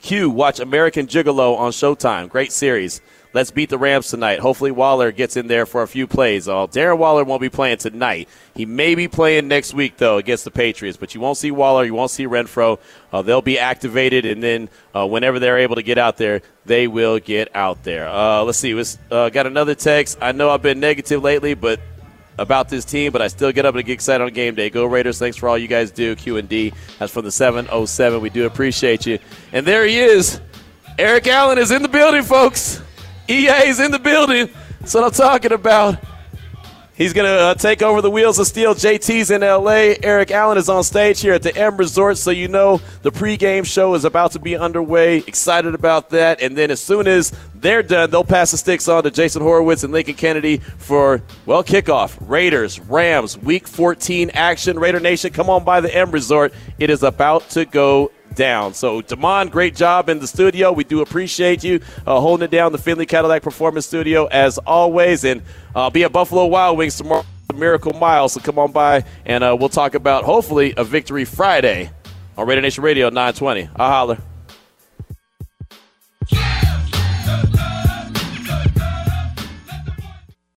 Q, watch American Gigolo on Showtime. Great series. Let's beat the Rams tonight. Hopefully, Waller gets in there for a few plays. Uh, Darren Waller won't be playing tonight. He may be playing next week, though, against the Patriots. But you won't see Waller. You won't see Renfrow. Uh, they'll be activated, and then uh, whenever they're able to get out there, they will get out there. Uh, let's see. We uh, got another text. I know I've been negative lately, but about this team, but I still get up and get excited on game day. Go Raiders! Thanks for all you guys do. Q and D. That's from the 707. We do appreciate you. And there he is. Eric Allen is in the building, folks. EA's in the building. That's what I'm talking about. He's going to uh, take over the wheels of steel. JT's in LA. Eric Allen is on stage here at the M Resort, so you know the pregame show is about to be underway. Excited about that. And then as soon as they're done, they'll pass the sticks on to Jason Horowitz and Lincoln Kennedy for, well, kickoff. Raiders, Rams, Week 14 action. Raider Nation, come on by the M Resort. It is about to go down. So, Damon, great job in the studio. We do appreciate you uh, holding it down the Findlay Cadillac Performance Studio as always. And uh, be at Buffalo Wild Wings tomorrow, Miracle Mile. So come on by and uh, we'll talk about hopefully a victory Friday on Radio Nation Radio 920. I'll holler.